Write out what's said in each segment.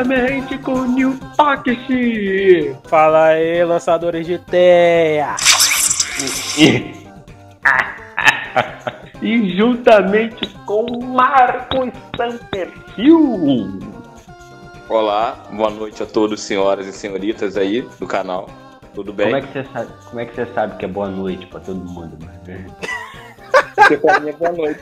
juntamente com o New Toxic. Fala aí, lançadores de teia. e juntamente com Marcos Santerfil. Olá, boa noite a todos, senhoras e senhoritas aí do canal. Tudo bem? Como é que você sabe, como é que, você sabe que é boa noite pra todo mundo? Porque pra mim é boa noite.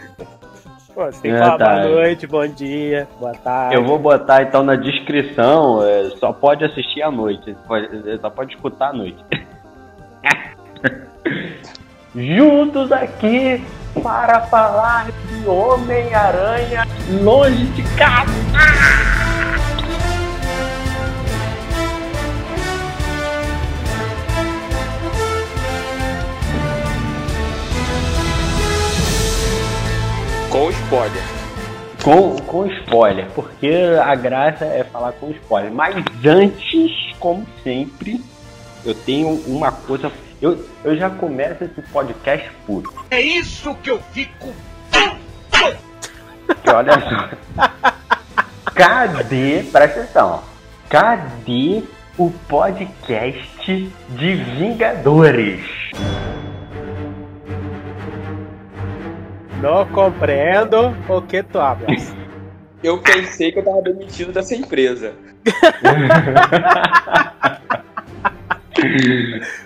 Pô, você tem que falar tá. boa noite, bom dia, boa tarde. Eu vou botar então na descrição, é, só pode assistir à noite, pode- só pode escutar à noite. Juntos aqui para falar de Homem-Aranha longe de casa. Com spoiler. Com, com spoiler, porque a graça é falar com spoiler. Mas antes, como sempre, eu tenho uma coisa. Eu, eu já começo esse podcast puro. É isso que eu fico. Que olha só. Cadê, presta atenção, cadê o podcast de Vingadores? Não compreendo o que tu hablas. Eu pensei que eu tava demitido dessa empresa.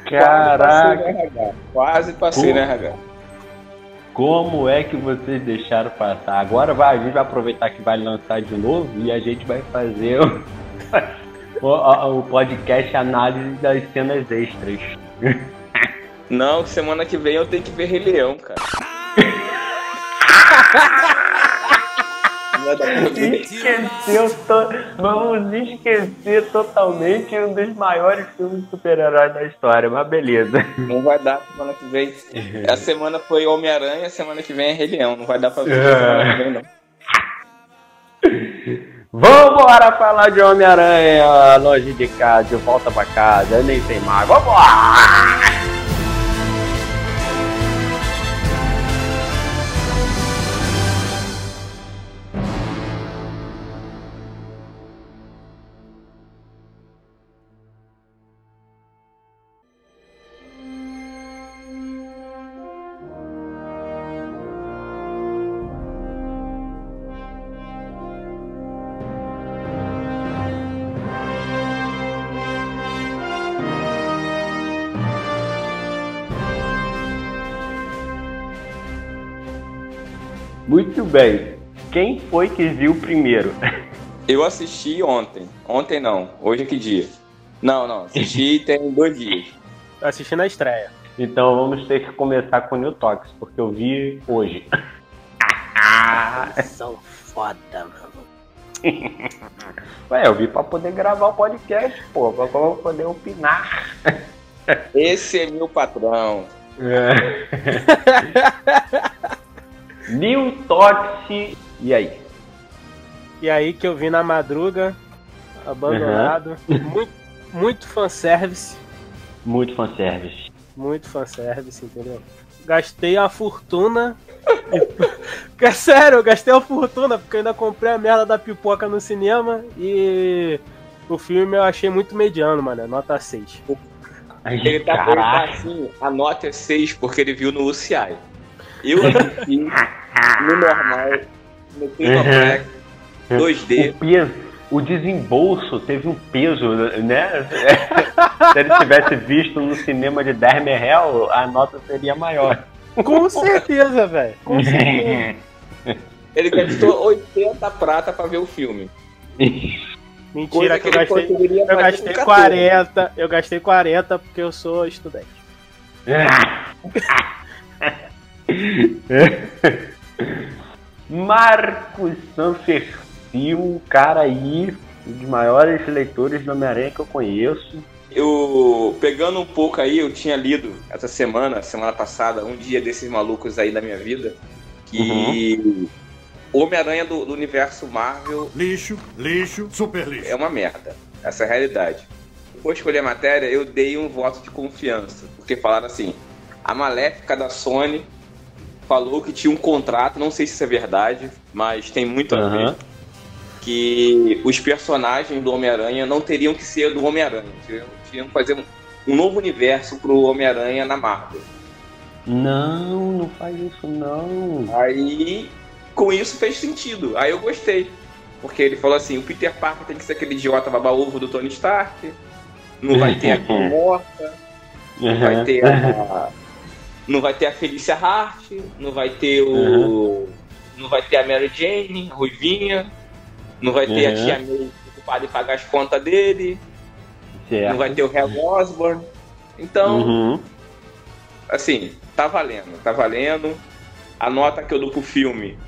Caraca, Quase passei no RH. Quase passei Pô. no RH. como é que vocês deixaram passar? Agora vai, a gente vai aproveitar que vai lançar de novo e a gente vai fazer o, o, o podcast análise das cenas extras. Não, semana que vem eu tenho que ver Rei Leão, cara. Esqueceu, to... vamos esquecer totalmente um dos maiores filmes de super-heróis da história, mas beleza. Não vai dar semana que vem. A semana foi Homem-Aranha, semana que vem é Rei Leão. Não vai dar pra ver É. semana que vem, não. Vambora falar de Homem-Aranha, longe de casa, de volta pra casa, eu nem sei mais, vambora! Bem, quem foi que viu primeiro? Eu assisti ontem. Ontem não. Hoje é que dia? Não, não. Assisti tem dois dias. Assisti na estreia. Então vamos ter que começar com o New Tox, porque eu vi hoje. São foda, mano. Ué, eu vi pra poder gravar o podcast, pô, pra poder opinar. Esse é meu patrão. New Tox, e aí? E aí que eu vi na madruga, abandonado. Muito, muito fanservice. Muito fanservice. Muito fanservice, entendeu? Gastei a fortuna. É sério, eu gastei a fortuna porque eu ainda comprei a merda da pipoca no cinema e o filme eu achei muito mediano, mano. Nota 6. Ele tá, ele tá Caraca. assim, a nota é 6 porque ele viu no UCI. Eu assisti no normal, no Climax, O 2D. peso, o desembolso teve um peso, né? Se ele tivesse visto no cinema de 10 mil real, a nota seria maior. Com certeza, velho. Com certeza. Ele gastou 80 prata pra ver o filme. Mentira que eu gastei. Eu gastei com 14. 40. Eu gastei 40 porque eu sou estudante. Marcos Sanferfil, cara aí, um dos maiores leitores do Homem-Aranha que eu conheço. Eu, pegando um pouco aí, eu tinha lido essa semana, semana passada, um dia desses malucos aí da minha vida, que o Homem-Aranha do, do universo Marvel Lixo, lixo, super lixo. é uma merda. Essa é a realidade. Depois eu li a matéria, eu dei um voto de confiança. Porque falaram assim: a maléfica da Sony falou que tinha um contrato, não sei se isso é verdade, mas tem muito a ver. Que os personagens do Homem-Aranha não teriam que ser do Homem-Aranha. Tinham que fazer um novo universo pro Homem-Aranha na Marvel. Não, não faz isso não. Aí, com isso fez sentido. Aí eu gostei. Porque ele falou assim, o Peter Parker tem que ser aquele idiota baba-ovo do Tony Stark. Não vai ter a morta. Não vai ter a... Não vai ter a Felícia Hart. Não vai ter o... Uhum. Não vai ter a Mary Jane, a Ruivinha. Não vai ter uhum. a Tia May preocupada em pagar as contas dele. Certo. Não vai ter o Harry Osborn. Então, uhum. assim, tá valendo, tá valendo. A nota que eu dou pro filme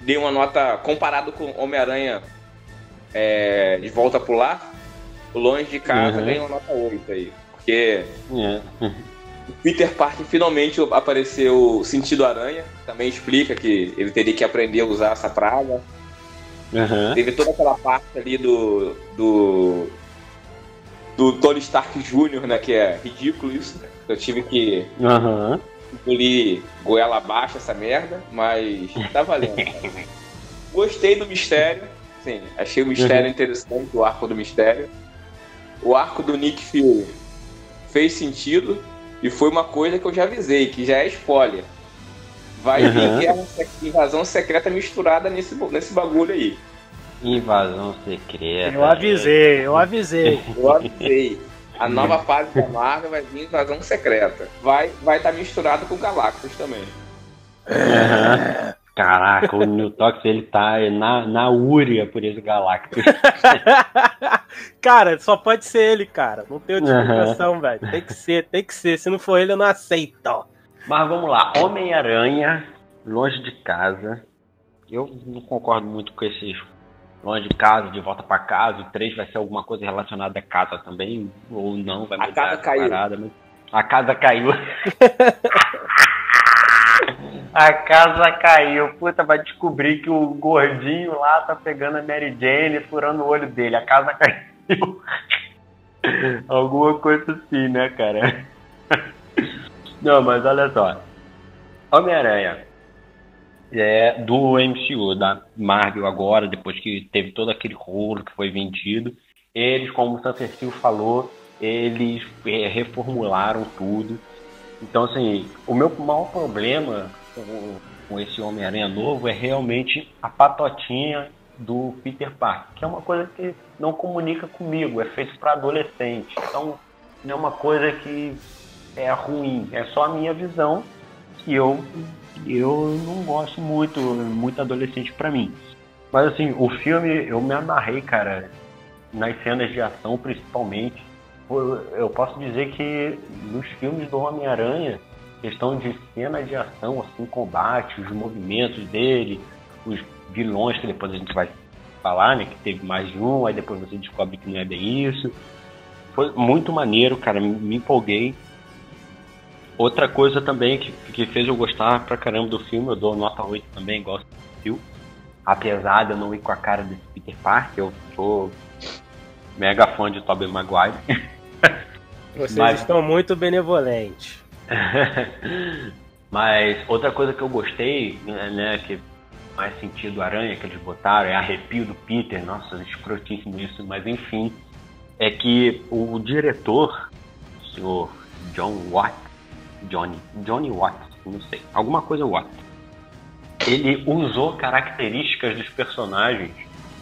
dei uma nota comparado com Homem-Aranha é, de volta pro lar. Longe de casa uhum. uma nota 8 aí. Porque uhum. Peter Parker finalmente apareceu o sentido aranha. Também explica que ele teria que aprender a usar essa praga. Uhum. Teve toda aquela parte ali do. do. do Tony Stark Jr., né? Que é ridículo isso. Né? Eu tive que. Uhum engolir goela abaixo essa merda, mas tá valendo. Gostei do mistério, sim, achei o mistério uhum. interessante, o arco do mistério. O arco do Nick Fury fez sentido e foi uma coisa que eu já avisei, que já é spoiler. Vai uhum. vir guerra, invasão secreta misturada nesse, nesse bagulho aí. Invasão secreta. Eu avisei, eu avisei. Eu avisei. A nova fase da Marvel vai vir invasão secreta. Vai estar vai tá misturado com Galactus também. Uhum. Caraca, o Newtox ele tá na, na úria por esse Galactus. cara, só pode ser ele, cara. Não tem outra explicação, uhum. velho. Tem que ser, tem que ser. Se não for ele, eu não aceito. Mas vamos lá. Homem-Aranha, longe de casa. Eu não concordo muito com esses longe de casa, de volta para casa. O 3 vai ser alguma coisa relacionada à casa também, ou não, vai mudar a casa caiu. Parada, mas... A casa caiu. a casa caiu. Puta, vai descobrir que o gordinho lá tá pegando a Mary Jane furando o olho dele. A casa caiu. Alguma coisa assim, né, cara? Não, mas olha só. Homem-Aranha é, do MCU, da Marvel agora, depois que teve todo aquele rolo que foi vendido. Eles, como o Sam falou, eles é, reformularam tudo. Então, assim, o meu maior problema com, com esse Homem-Aranha novo é realmente a patotinha do Peter Parker, que é uma coisa que não comunica comigo, é feito para adolescente. Então, não é uma coisa que é ruim, é só a minha visão que eu eu não gosto muito, muito adolescente para mim. Mas assim, o filme eu me amarrei, cara, nas cenas de ação principalmente. Eu posso dizer que nos filmes do Homem-Aranha, questão de cena de ação, assim, combate, os movimentos dele, os vilões que depois a gente vai falar, né? Que teve mais de um, aí depois você descobre que não é bem isso. Foi muito maneiro, cara, me empolguei. Outra coisa também que, que fez eu gostar pra caramba do filme, eu dou nota 8 também, gosto do filme. Apesar de eu não ir com a cara desse Peter Parker, eu sou mega fã de Tobey Maguire. Vocês Mas... estão muito benevolentes. Mas outra coisa que eu gostei, né, que mais sentido aranha que eles botaram, é arrepio do Peter, nossa, escrotíssimo isso, mas enfim, é que o diretor, o senhor John Watt, Johnny, Johnny Watts, não sei, alguma coisa Watts. Ele usou características dos personagens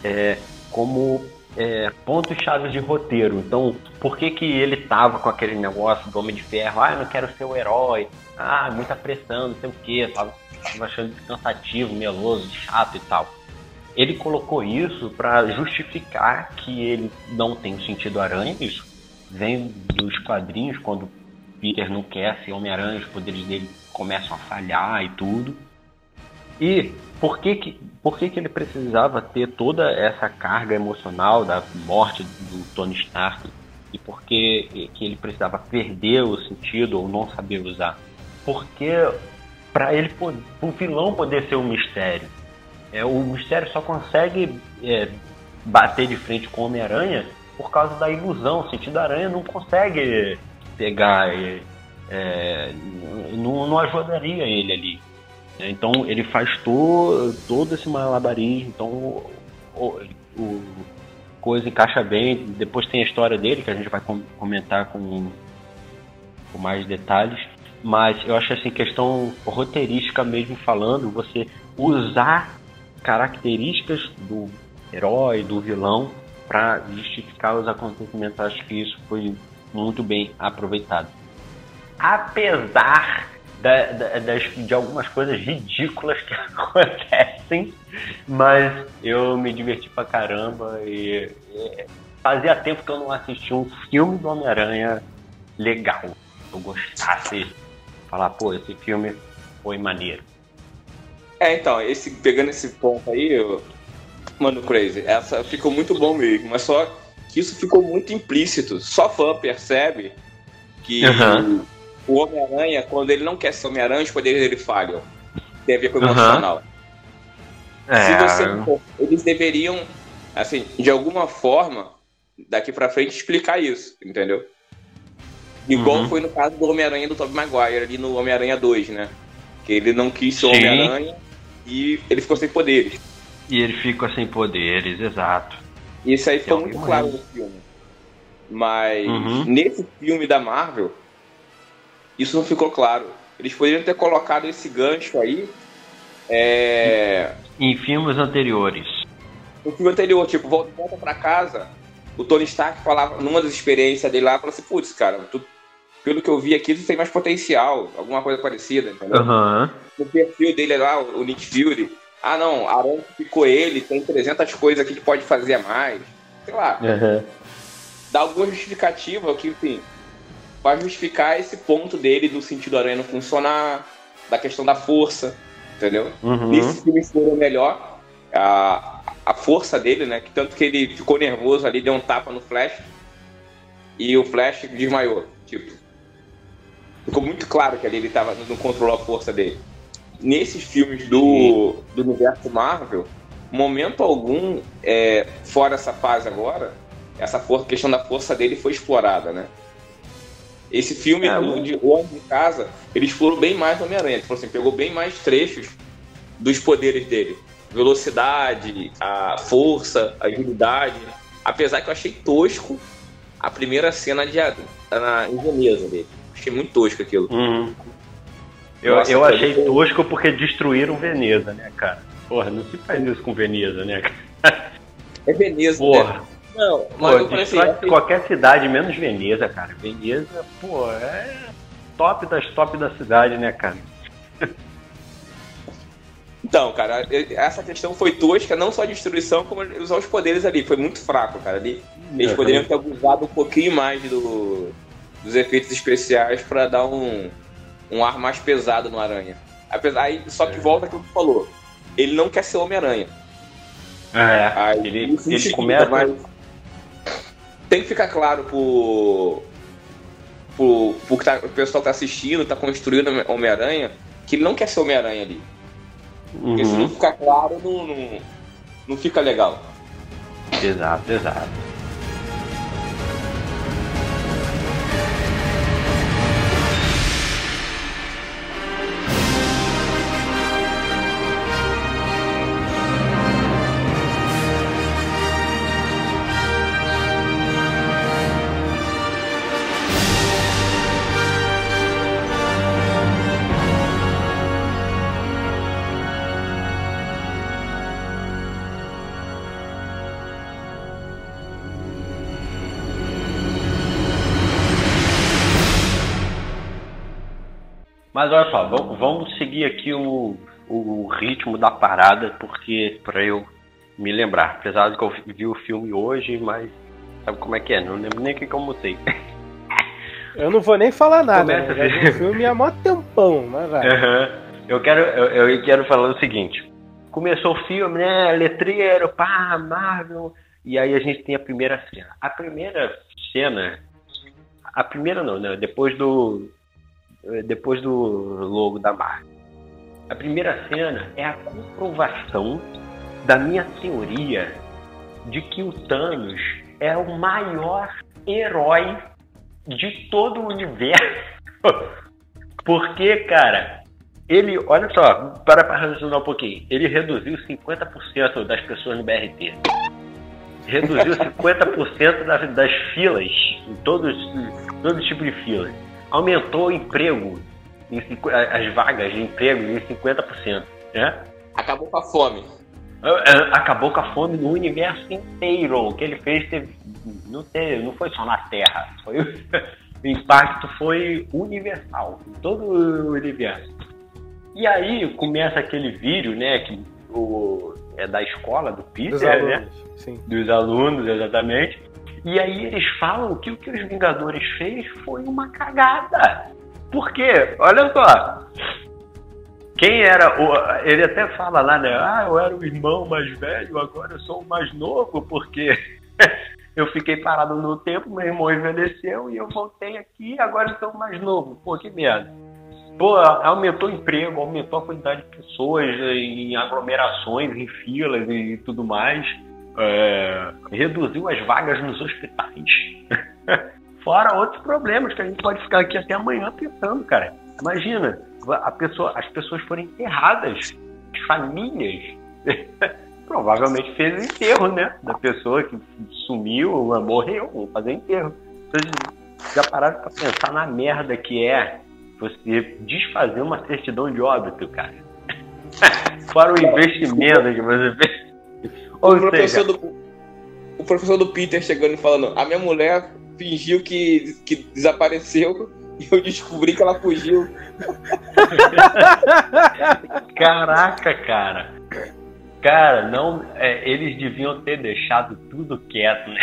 é, como é, pontos chaves de roteiro. Então, por que que ele tava com aquele negócio do Homem de Ferro? Ah, eu não quero ser o herói. Ah, muita pressão, não sei o que. Tava, tava achando cansativo, meloso, chato e tal. Ele colocou isso para justificar que ele não tem sentido aranha. Isso vem dos quadrinhos, quando Peter não quer ser Homem-Aranha, os poderes dele começam a falhar e tudo. E por que que, por que que ele precisava ter toda essa carga emocional da morte do Tony Stark? E por que, que ele precisava perder o sentido ou não saber usar? Porque para ele o vilão poder ser um mistério. É, o mistério só consegue é, bater de frente com o Homem-Aranha por causa da ilusão. O sentido da aranha não consegue pegar, é, não, não ajudaria ele ali. Então ele faz to, todo esse malabarismo, então o, o, coisa encaixa bem. Depois tem a história dele, que a gente vai comentar com, com mais detalhes. Mas eu acho assim, questão roteirística mesmo falando, você usar características do herói, do vilão, para justificar os acontecimentos. Acho que isso foi muito bem aproveitado. Apesar da, da, das, de algumas coisas ridículas que acontecem, mas eu me diverti pra caramba e, e fazia tempo que eu não assistia um filme do Homem-Aranha legal. Eu gostasse de falar, pô, esse filme foi maneiro. É, então, esse, pegando esse ponto aí, eu, mano, Crazy, essa ficou muito bom mesmo, mas só que isso ficou muito implícito. Só fã percebe que uhum o Homem-Aranha, quando ele não quer ser Homem-Aranha, os poderes dele falham. Tem a ver com o emocional. Uhum. É... Se você eles deveriam, assim, de alguma forma, daqui pra frente, explicar isso, entendeu? Igual uhum. foi no caso do Homem-Aranha do Tobey Maguire, ali no Homem-Aranha 2, né? Que ele não quis ser Homem-Aranha e ele ficou sem poderes. E ele ficou sem poderes, exato. Isso aí foi muito claro no filme. Mas uhum. nesse filme da Marvel, isso não ficou claro. Eles poderiam ter colocado esse gancho aí. É... Em filmes anteriores. No filme anterior, tipo, volta, volta pra casa. O Tony Stark falava, numa das experiências dele lá, falou assim: putz, cara, tu, pelo que eu vi aqui, tu tem mais potencial. Alguma coisa parecida, entendeu? Uhum. No perfil dele lá, o Nick Fury. Ah, não, Aranha ficou ele, tem 300 coisas aqui que pode fazer a mais. Sei lá. Uhum. Dá alguma justificativa que, enfim, vai justificar esse ponto dele do sentido aranha não funcionar, da questão da força, entendeu? Uhum. Nesse filme foi melhor a, a força dele, né? Que tanto que ele ficou nervoso ali, deu um tapa no Flash e o Flash desmaiou, tipo. Ficou muito claro que ali ele tava, não controlou a força dele. Nesses filmes do, do universo Marvel, momento algum, é, fora essa fase agora, essa for questão da força dele foi explorada, né? Esse filme, é, o de Homem em Casa, ele explorou bem mais o Homem-Aranha. Ele assim, pegou bem mais trechos dos poderes dele. Velocidade, a força, a agilidade. Apesar que eu achei tosco a primeira cena de, na, em Veneza dele. Achei muito tosco aquilo. Uhum. Eu, Nossa, eu achei tosco porque destruíram Veneza, né, cara? Porra, não se faz isso com Veneza, né, cara? É Veneza, né? Porra. Né? Não, mas pô, eu falei assim, qualquer cidade, menos Veneza, cara. Veneza, pô, é top das top da cidade, né, cara? Então, cara, essa questão foi tosca, não só a destruição, como usar os poderes ali. Foi muito fraco, cara. Ali, eles poderiam ter abusado um pouquinho mais do, dos efeitos especiais para dar um, um ar mais pesado no Aranha. Apesar, aí, só que é. volta aquilo que tu falou. Ele não quer ser Homem-Aranha. É, aí, ele, ele começa... Mais tem que ficar claro pro, pro, pro que tá, o pessoal que tá assistindo, tá construindo Homem-Aranha, que ele não quer ser Homem-Aranha ali. Uhum. Porque se não ficar claro, não, não, não fica legal. Exato, exato. Mas olha só, vamos seguir aqui o, o ritmo da parada, porque para eu me lembrar. Apesar de que eu vi o filme hoje, mas sabe como é que é? Não lembro nem o que, eu almocei. Eu não vou nem falar nada, Começa né? o filme é mó tempão, mas vai. Uhum. Eu, quero, eu, eu, quero falar o seguinte. Começou o filme, né? Letreiro, pá, Marvel. E aí a gente tem a primeira cena. A primeira cena. A primeira não, né? Depois do, depois do logo da marca. A primeira cena é a comprovação da minha teoria de que o Thanos é o maior herói de todo o universo. Porque, cara, Ele, olha só, para para raciocinar um pouquinho. Ele reduziu 50% das pessoas no BRT. Reduziu 50% das, das filas, em todos, todo tipo de fila. Aumentou o emprego, as vagas de emprego em 50%. Né? Acabou com a fome. Acabou com a fome no universo inteiro. O que ele fez teve, não, teve, não foi só na Terra. Foi, o impacto foi universal, em todo o universo. E aí começa aquele vídeo, né, que o, é da escola do Peter, Dos né? alunos. Sim. dos alunos, exatamente. E aí eles falam que o que os Vingadores fez foi uma cagada. Por quê? Olha só. Quem era o. Ele até fala lá, né? Ah, eu era o irmão mais velho, agora eu sou o mais novo, porque eu fiquei parado no tempo, meu irmão envelheceu e eu voltei aqui, agora eu sou o mais novo. Pô, que merda. Pô, aumentou o emprego, aumentou a quantidade de pessoas em aglomerações, em filas e tudo mais. É, reduziu as vagas nos hospitais. Fora outros problemas que a gente pode ficar aqui até amanhã pensando, cara. Imagina, a pessoa, as pessoas foram enterradas, as famílias. Provavelmente fez enterro, né? Da pessoa que sumiu, morreu, vão fazer enterro. Vocês já pararam pra pensar na merda que é você desfazer uma certidão de óbito, cara? Fora o investimento que você fez. O professor, seja, do, o professor do Peter chegando e falando: A minha mulher fingiu que, que desapareceu e eu descobri que ela fugiu. Caraca, cara. Cara, não, é, eles deviam ter deixado tudo quieto, né?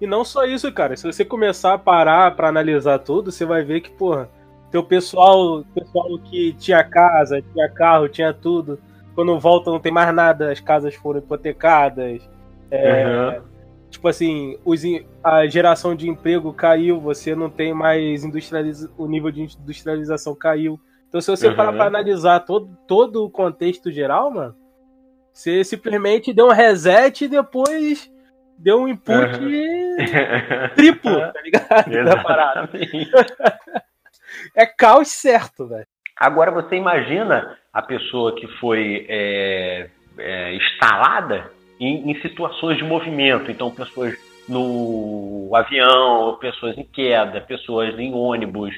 E não só isso, cara. Se você começar a parar pra analisar tudo, você vai ver que, porra, teu pessoal, pessoal que tinha casa, tinha carro, tinha tudo. Quando volta não tem mais nada, as casas foram hipotecadas. É, Uhum. Tipo assim, os a geração de emprego caiu, você não tem mais industrializa o nível de industrialização caiu. Então, se você Uhum. parar pra analisar todo, todo o contexto geral, mano, você simplesmente deu um reset e depois deu um input triplo, tá ligado? Da parada. É caos certo, velho. Agora você imagina a pessoa que foi é, é, instalada em, em situações de movimento, então pessoas no avião, pessoas em queda, pessoas em ônibus.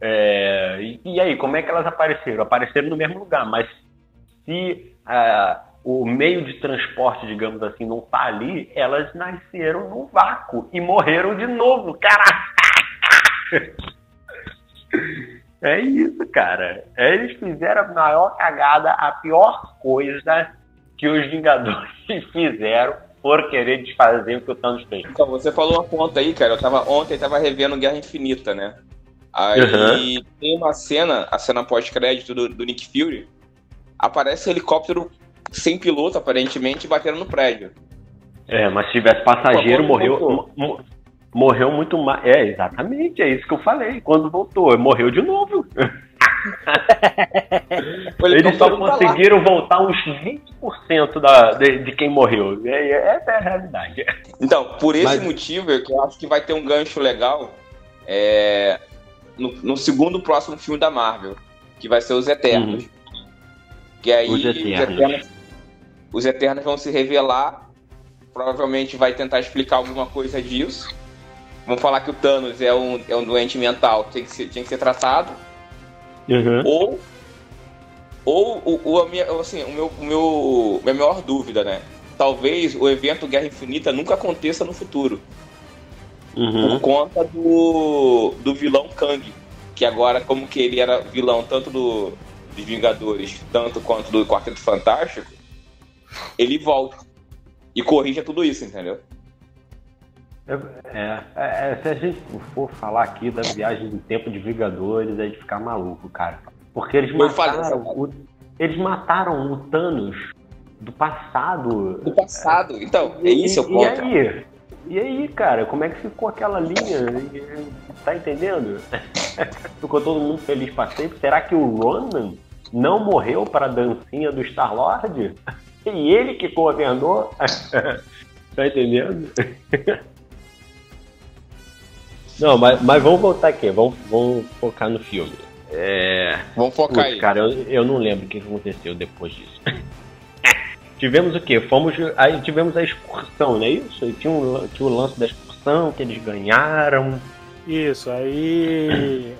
é, e, e aí, como é que elas apareceram? Apareceram no mesmo lugar, mas se ah, o meio de transporte, digamos assim, não tá ali, elas nasceram num vácuo e morreram de novo, caraca! É isso, cara. Eles fizeram a maior cagada, a pior coisa que os Vingadores fizeram por querer desfazer o que o Thanos fez. Então, você falou uma ponta aí, cara. Eu tava ontem tava revendo Guerra Infinita, né? Aí Uhum. tem uma cena, a cena pós-crédito do, do Nick Fury. Aparece um helicóptero sem piloto, aparentemente, batendo no prédio. É, mas se tivesse passageiro, morreu. Morreu muito mais. É, exatamente, é isso que eu falei. Quando voltou, morreu de novo. Eles só conseguiram voltar uns 20% da, de, de quem morreu. É, é- essa é a realidade. Então, por esse Mas- motivo, é eu acho que vai ter um gancho legal é, no, no segundo próximo filme da Marvel, que vai ser Os Eternos. Que aí Uhum. Os Eternos. os Eternos vão se revelar, provavelmente vai tentar explicar alguma coisa disso. Vão falar que o Thanos é um, é um doente mental que tem que ser, tinha que ser tratado. Uhum. Ou. Ou o, o, a minha, assim, o meu, o meu. Minha maior dúvida, né? Talvez o evento Guerra Infinita nunca aconteça no futuro. Uhum. Por conta do, do vilão Kang. Que agora, como que ele era vilão tanto do, dos Vingadores, tanto quanto do Quarteto Fantástico, ele volta. E corrija tudo isso, entendeu? É, é, é, se a gente for falar aqui da viagem do tempo de Vingadores, é de ficar maluco, cara. Porque eles Eu falei, mataram, o, eles mataram o Thanos do passado. Do passado. Então, é isso o ponto. E aí? E aí, cara, como é que ficou aquela linha? Tá entendendo? ficou todo mundo feliz pra sempre. Será que o Ronan não morreu para a dancinha do Star-Lord? E ele que governou? tá entendendo? Não, mas, mas vamos voltar aqui, vamos, vamos focar no filme. É. Vamos focar Putz, aí. cara, eu, eu não lembro o que aconteceu depois disso. tivemos o quê? Fomos. Aí tivemos a excursão, não é isso? Tinha, um, tinha o lance da excursão que eles ganharam. Isso, aí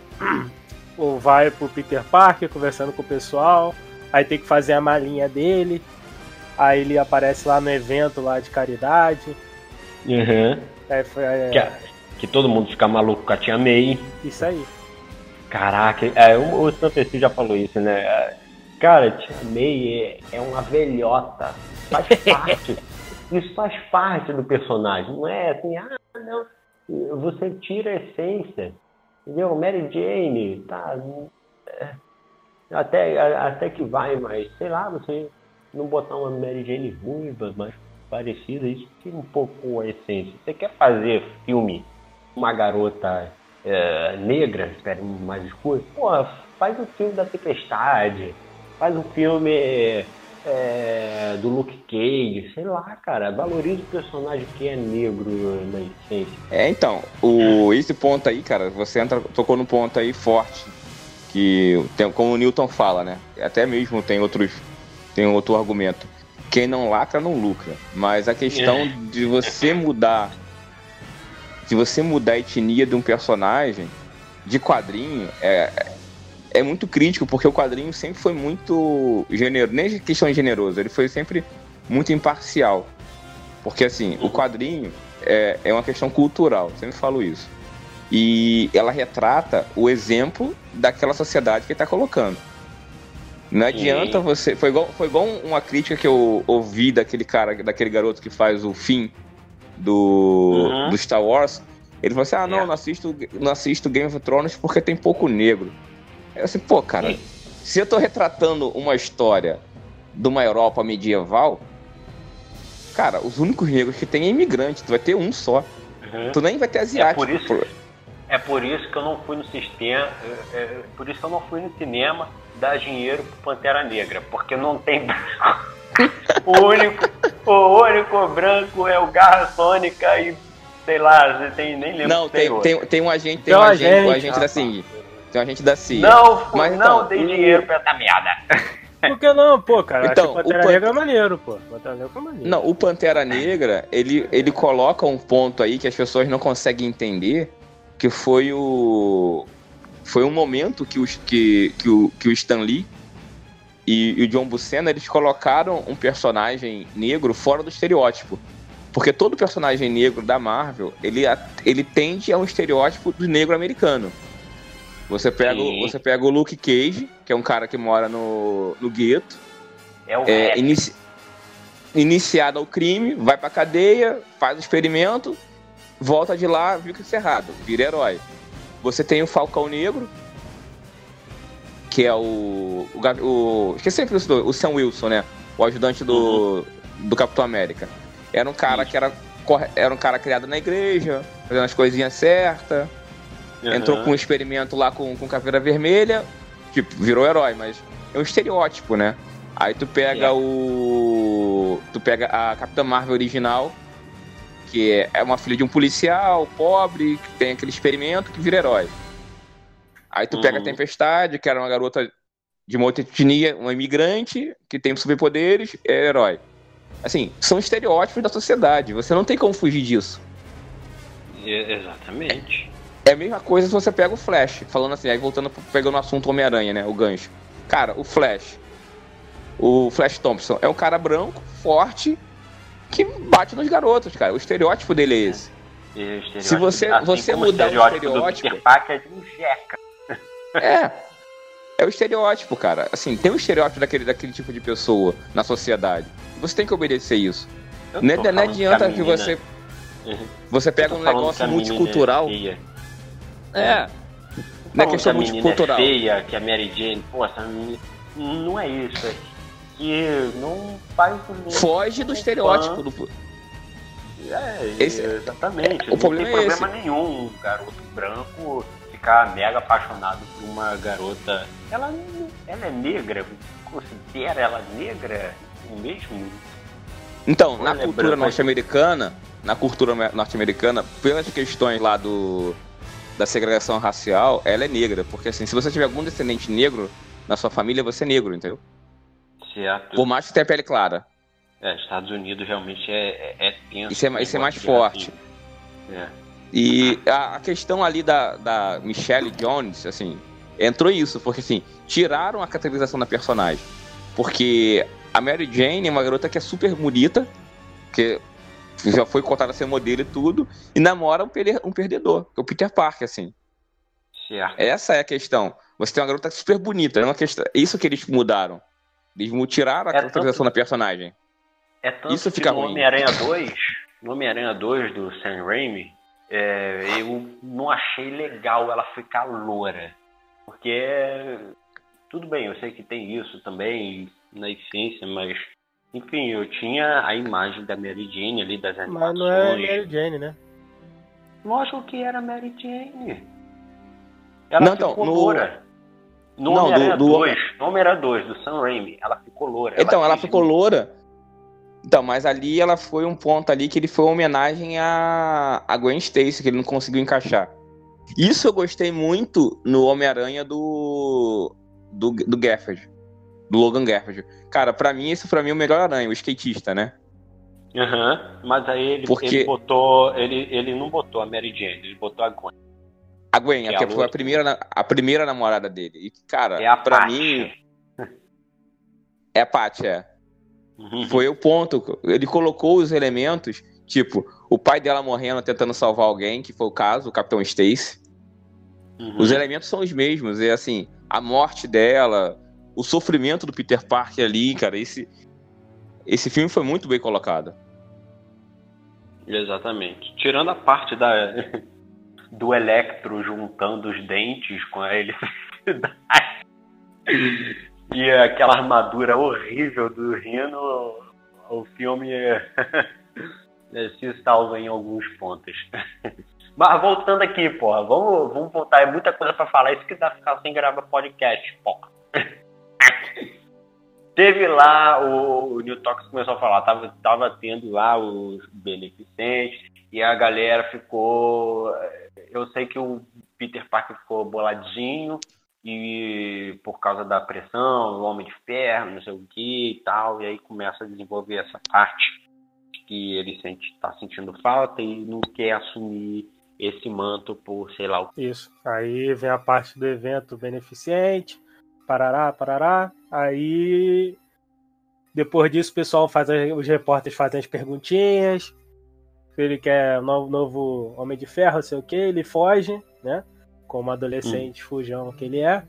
o vai pro Peter Parker conversando com o pessoal, aí tem que fazer a malinha dele, aí ele aparece lá no evento lá de caridade, Uhum. aí foi é, Que, a- que todo mundo fica maluco com a Tia May. isso aí. Caraca, é, o, o Sanfeci já falou isso, né? É, Cara, Tia May é, é uma velhota. Faz parte. isso faz parte do personagem. Não é assim, ah, não. Você tira a essência. Entendeu? Mary Jane, tá. é, até, até que vai, mas sei lá, você não botar uma Mary Jane ruiva, mais parecida, isso tira um pouco a essência. Você quer fazer filme uma garota é, negra, espera mais escura, pô, faz um filme da Tempestade, faz um filme é, do Luke Cage, sei lá, cara, valoriza o personagem que é negro na essência. É, então, o, esse ponto aí, cara, você entra, tocou num ponto aí forte, que tem, como o Newton fala, né? Até mesmo tem outros, tem outro argumento. Quem não lacra não lucra. Mas a questão de você mudar, de você mudar a etnia de um personagem de quadrinho é, é muito crítico, porque o quadrinho sempre foi muito generoso, nem questão de generoso, ele foi sempre muito imparcial. Porque assim, o quadrinho é, é uma questão cultural, sempre falo isso. E ela retrata o exemplo daquela sociedade que está colocando. Não adianta você. Foi igual, foi igual uma crítica que eu ouvi daquele cara, daquele garoto que faz o fim do, Uhum. do Star Wars. Ele falou assim: ah, não, É. não assisto, não assisto Game of Thrones porque tem pouco negro. Eu assim, pô, cara, Sim. se eu tô retratando uma história de uma Europa medieval, cara, os únicos negros que tem é imigrante, tu vai ter um só. Tu nem vai ter asiático. É por isso, é por isso que eu não fui no sistema, é, é por isso que eu não fui no cinema dar dinheiro pro Pantera Negra, porque não tem branco. o único, o único branco é o Garra Sônica e sei lá, você tem nem lembro Não, se tem, outro. tem, tem um agente, tem Tem um agente, um agente, agente da. CIA. Tem um agente da CIA. Não, Mas não então, dei o- dinheiro pra essa merda. Por que não, pô, cara? Então, Então, Pantera o Pan- Negra é maneiro, pô. Pantera Negra é maneiro. Não, o Pantera Negra, ele, ele coloca um ponto aí que as pessoas não conseguem entender, que foi o foi um momento que, os, que, que, o, que o Stan Lee e, e o John Buscema, eles colocaram um personagem negro fora do estereótipo. Porque todo personagem negro da Marvel, ele, ele tende a um estereótipo do negro americano. Você pega, Sim. você pega o Luke Cage, que é um cara que mora no, no gueto, É o é, inici- iniciado ao crime, vai pra cadeia, faz o experimento, volta de lá, viu que é errado, vira herói. Você tem o Falcão Negro, que é o. o, o esqueci sempre o o Sam Wilson, né? O ajudante do, do Capitão América. Era um cara que era, era um cara criado na igreja, fazendo as coisinhas certas. Uhum. Entrou com um experimento lá com, com caveira vermelha, tipo, virou herói, mas é um estereótipo, né? Aí tu pega É. o. Tu pega a Capitã Marvel original, que é uma filha de um policial pobre, que tem aquele experimento que vira herói. Aí tu pega a Uhum. Tempestade, que era uma garota de uma outra etnia, uma imigrante, que tem superpoderes, é herói. Assim, são estereótipos da sociedade, você não tem como fugir disso. É, Exatamente. É a mesma coisa se você pega o Flash, falando assim, aí voltando, pegando o assunto Homem-Aranha, né? O gancho. Cara, o Flash. O Flash Thompson é um cara branco, forte, que bate nos garotos, cara. O estereótipo dele é esse. E o estereótipo- Se você- assim você mudar o estereótipo do estereótipo- Peter Parker é de um jeca. É. É o estereótipo, cara. Assim, tem um estereótipo daquele, daquele tipo de pessoa na sociedade. Você tem que obedecer isso. Não, tô não falando adianta que você. Uhum. Você pega um negócio menina multicultural. É. É. Não é questão que menina multicultural. É feia, que a Mary Jane, pô, essa menina. Não é isso, é que não faz o Foge do estereótipo. Do... É, Esse- exatamente. o não problema tem é problema nenhum um garoto branco ficar mega apaixonado por uma garota. Ela, ela é negra, considera ela negra mesmo? Então, na Olha, cultura norte-americana, na cultura me- norte-americana, pelas questões lá do da segregação racial, ela é negra. Porque assim, se você tiver algum descendente negro na sua família, você é negro, entendeu? Certo. Por mais que tenha pele clara. É, Estados Unidos realmente é, é, é tenso. Isso é, isso é mais forte. racismo. É. E a, a questão ali da, da Michelle Jones, assim, entrou isso, porque assim, tiraram a caracterização da personagem. Porque a Mary Jane é uma garota que é super bonita, que já foi contada a ser modelo e tudo, e namora um, um perdedor, que é o Peter Parker, assim. Certo. Essa é a questão. Você tem uma garota super bonita, é uma questão. Isso que eles mudaram. Eles tiraram a É caracterização da personagem. É tanto Isso que fica no ruim. Homem-Aranha 2, no Homem-Aranha 2 do Sam Raimi, é, eu não achei legal ela ficar loura. Porque tudo bem, eu sei que tem isso também na essência, mas enfim, eu tinha a imagem da Mary Jane ali das Mas animações. não é Mary Jane, né? Lógico que era Mary Jane. Ela Não, então, ficou no- loura. No Não, Homem-Aranha do- do- 2, no Homem-Aranha 2 do Sam Raimi, ela ficou loura. Então, ela fez ficou loura. Então, mas ali ela foi um ponto ali que ele foi uma homenagem a, a Gwen Stacy, que ele não conseguiu encaixar. Isso eu gostei muito no Homem-Aranha do, do do Gafford, do Logan Gafford. Cara, pra mim esse pra mim é o melhor aranha, o skatista, né? Aham, mas aí ele, Porque- ele botou. Ele, ele não botou a Mary Jane, ele botou a Gwen. A Gwen, Que é a foi a primeira a primeira namorada dele. E cara, É a pra mim é a é. Uhum. Foi o ponto. Ele colocou os elementos, tipo, o pai dela morrendo tentando salvar alguém, que foi o caso, o Capitão Stacy. Uhum. Os elementos são os mesmos, é assim, a morte dela, o sofrimento do Peter Parker ali, cara, esse esse filme foi muito bem colocado. Exatamente. Tirando a parte da do Electro juntando os dentes com a eletricidade e aquela armadura horrível do Rino, o filme se salva em alguns pontos. Mas voltando aqui, porra, vamos, vamos voltar. É muita coisa pra falar, isso que dá ficar sem gravar podcast, porra. Teve lá, o, o New Tox começou a falar, tava, tava tendo lá os beneficentes e a galera ficou. Eu sei que o Peter Parker ficou boladinho e por causa da pressão, o Homem de Ferro, não sei o que e tal, e aí começa a desenvolver essa parte que ele sente, tá sentindo falta e não quer assumir esse manto por sei lá o Isso. Aí vem a parte do evento beneficente, parará, parará. Aí depois disso o pessoal faz os repórteres fazem as perguntinhas. Se ele quer um novo, novo Homem de Ferro, não sei o que, ele foge, né? Como adolescente fujão que ele é.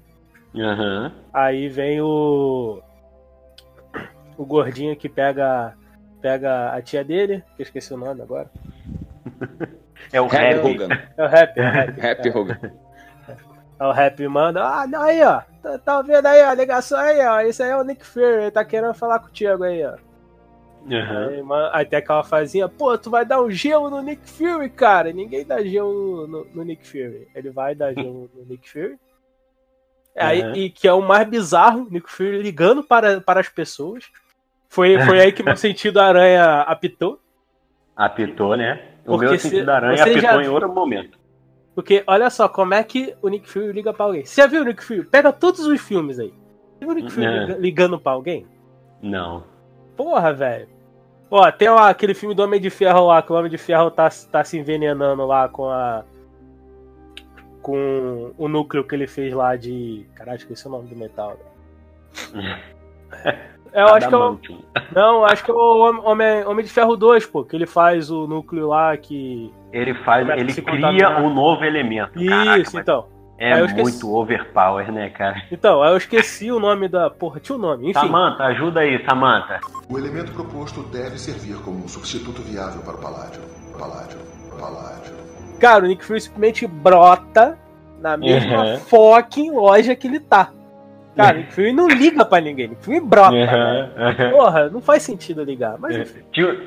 Aham. Aí vem o o gordinho que pega pega a tia dele, que eu esqueci o nome agora. É o Happy Rap. Hogan. É o Rap, é o Rap. Happy Hogan. Aí o Rap manda, ah, não, aí, ó. Tá, tá vendo aí, ó, a ligação aí, ó. Esse aí é o Nick Fury, ele tá querendo falar contigo aí, ó. Aí, man- aí tem aquela fazinha, pô, tu vai dar um gelo no Nick Fury, cara. Ninguém dá gelo no, no Nick Fury. Ele vai dar gelo no Nick Fury. Aí, Uhum. E que é o mais bizarro, Nick Fury ligando para, para as pessoas. Foi, foi aí que meu sentido aranha apitou. Apitou, né? O Porque meu se- sentido da aranha apitou já em outro momento. Porque olha só como é que o Nick Fury liga pra alguém. Você já viu o Nick Fury? Pega todos os filmes aí. Você viu o Nick Fury É. liga- ligando pra alguém? Não. Porra, velho. Ó, tem lá aquele filme do Homem de Ferro lá, que o Homem de Ferro tá, tá se envenenando lá com a. Com o núcleo que ele fez lá de. Caralho, esqueci o nome do metal. Eu acho que é o. Não, acho que é o Homem, Homem, de Ferro 2, pô, que ele faz o núcleo lá que. Ele faz, a ele cria um novo elemento. Caraca, Isso, mas então. É eu esqueci. muito overpower, né, cara? Então, aí eu esqueci o nome da. Porra, tinha o nome, enfim. Samantha, ajuda aí, Samantha. O elemento proposto deve servir como um substituto viável para o paládio. Paládio. Paládio. Cara, o Nick Fury simplesmente brota na mesma Uhum. fucking loja que ele tá. Cara, o Nick Fury não liga pra ninguém, Nick Fury brota. né? Aham, aham. Porra, não faz sentido ligar, mas enfim. Tinha,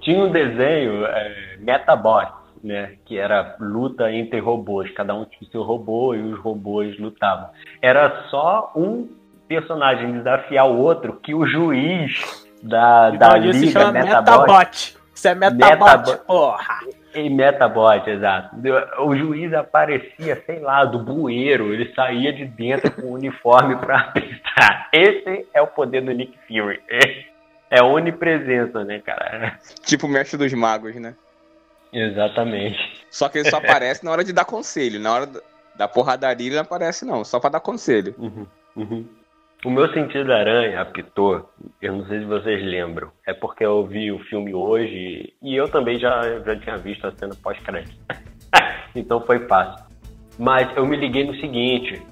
tinha um desenho, é, Metabot, né? Que era luta entre robôs. Cada um tinha seu robô e os robôs lutavam. Era só um personagem desafiar o outro que o juiz da, da isso se liga chama Metabot. Metabot. Isso é Metabot, Metabot. porra. Em Metabot, exato. O juiz aparecia, sei lá, do bueiro, ele saía de dentro com o uniforme pra apertar. Esse é o poder do Nick Fury. É onipresença, né, cara? Tipo o mestre dos magos, né? Exatamente. Só que ele só aparece na hora de dar conselho. Na hora da porradaria ele não aparece, não. Só pra dar conselho. Uhum, uhum. O meu sentido da aranha apitou, eu não sei se vocês lembram, é porque eu vi o filme hoje e eu também já, já tinha visto a cena pós-crédito. então foi fácil. Mas eu me liguei no seguinte: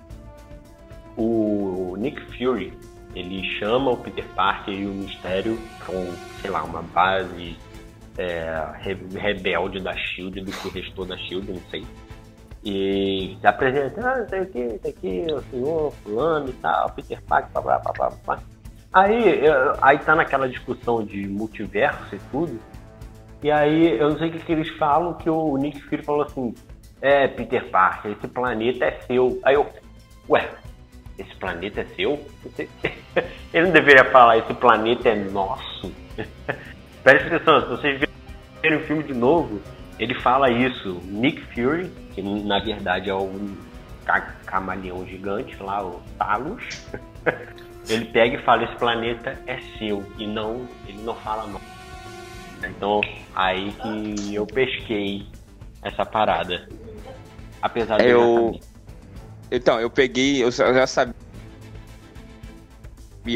o Nick Fury ele chama o Peter Parker e o Mistério com, sei lá, uma base é, rebelde da Shield, do que restou da Shield, não sei e se apresenta, ah, sei o que, isso aqui, o senhor, fulano e tal, Peter Parker, blá, blá, blá. Aí, aí tá naquela discussão de multiverso e tudo, e aí eu não sei o que, que eles falam, que o Nick Fury falou assim, é, Peter Parker, esse planeta é seu. Aí eu, ué, esse planeta é seu? Ele não deveria falar, esse planeta é nosso. Presta atenção, se vocês verem o filme de novo, ele fala isso, Nick Fury, que na verdade é um camaleão gigante lá, o Talos. ele pega e fala: Esse planeta é seu, e não, ele não fala não. Então, aí que eu pesquei essa parada. Apesar de eu. Então, eu peguei, eu já sabia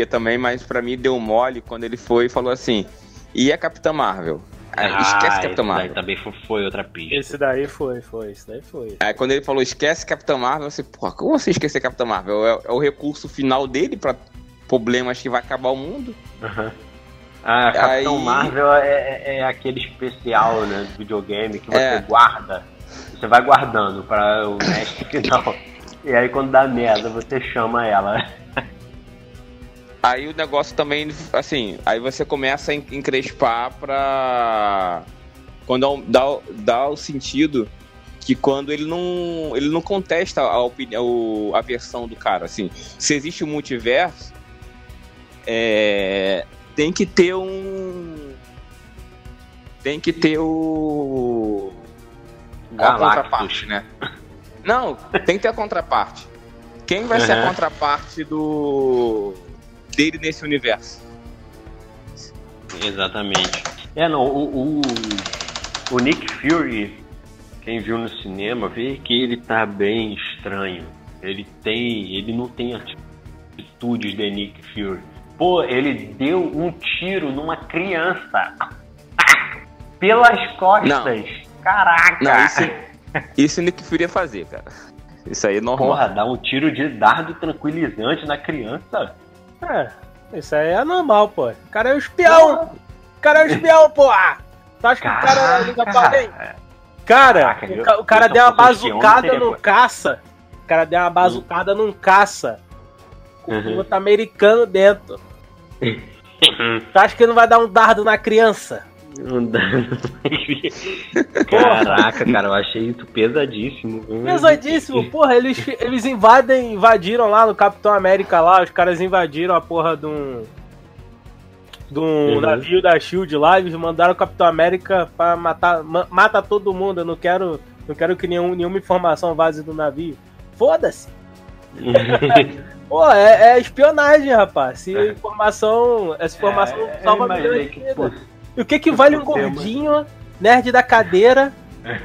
também, mas para mim deu mole quando ele foi e falou assim: e a Capitã Marvel? Ah, esquece Capitão Marvel. também foi, foi, outra pista. Esse daí foi, foi, esse daí foi. Aí quando ele falou esquece Capitão Marvel, você, porra, como você esquecer Capitão Marvel? É, é, o recurso final dele pra problemas que vai acabar o mundo? Uhum. Ah, Capitão Aí... Marvel é, é, é, aquele especial, né, do videogame que você é. guarda. Você vai guardando para o mestre final. e aí quando dá merda, você chama ela. Aí o negócio também, assim, aí você começa a encrespar pra. Quando dá, dá o sentido que quando ele não ele não contesta a opinião a versão do cara assim se existe um multiverso é, tem que ter um tem que ter o a contraparte né não tem que ter a contraparte quem vai uhum. ser a contraparte do dele nesse universo. Exatamente. É, não, o, o, o Nick Fury, quem viu no cinema, vê que ele tá bem estranho. Ele tem. Ele não tem atitudes de Nick Fury. Pô, ele deu um tiro numa criança. Pelas costas. Não. Caraca! Não, isso, isso Nick Fury ia fazer, cara. Isso aí é normal. Porra, dar um tiro de dardo tranquilizante na criança. É, isso aí é normal, pô. O cara é o espião! O cara é o espião, pô! Tu acha que o cara liga pra alguém? Cara, Caraca, o, ca o, cara deu uma bazucada no caça. O cara deu uma bazucada num caça. Com uhum. outro americano dentro. tu acha que não vai dar um dardo na criança? Caraca, cara, eu achei isso pesadíssimo. Pesadíssimo, porra, eles, eles invadem, invadiram lá no Capitão América lá, os caras invadiram a porra de um. De um uhum. navio da Shield lá, eles mandaram o Capitão América pra matar. Ma mata todo mundo, eu não quero. Não quero que nenhum, nenhuma informação vaze do navio. Foda-se! Pô, é, é, espionagem, rapaz. Se é. informação. Essa informação é, salva milhões de vidas. E o que que vale um gordinho, nerd da cadeira,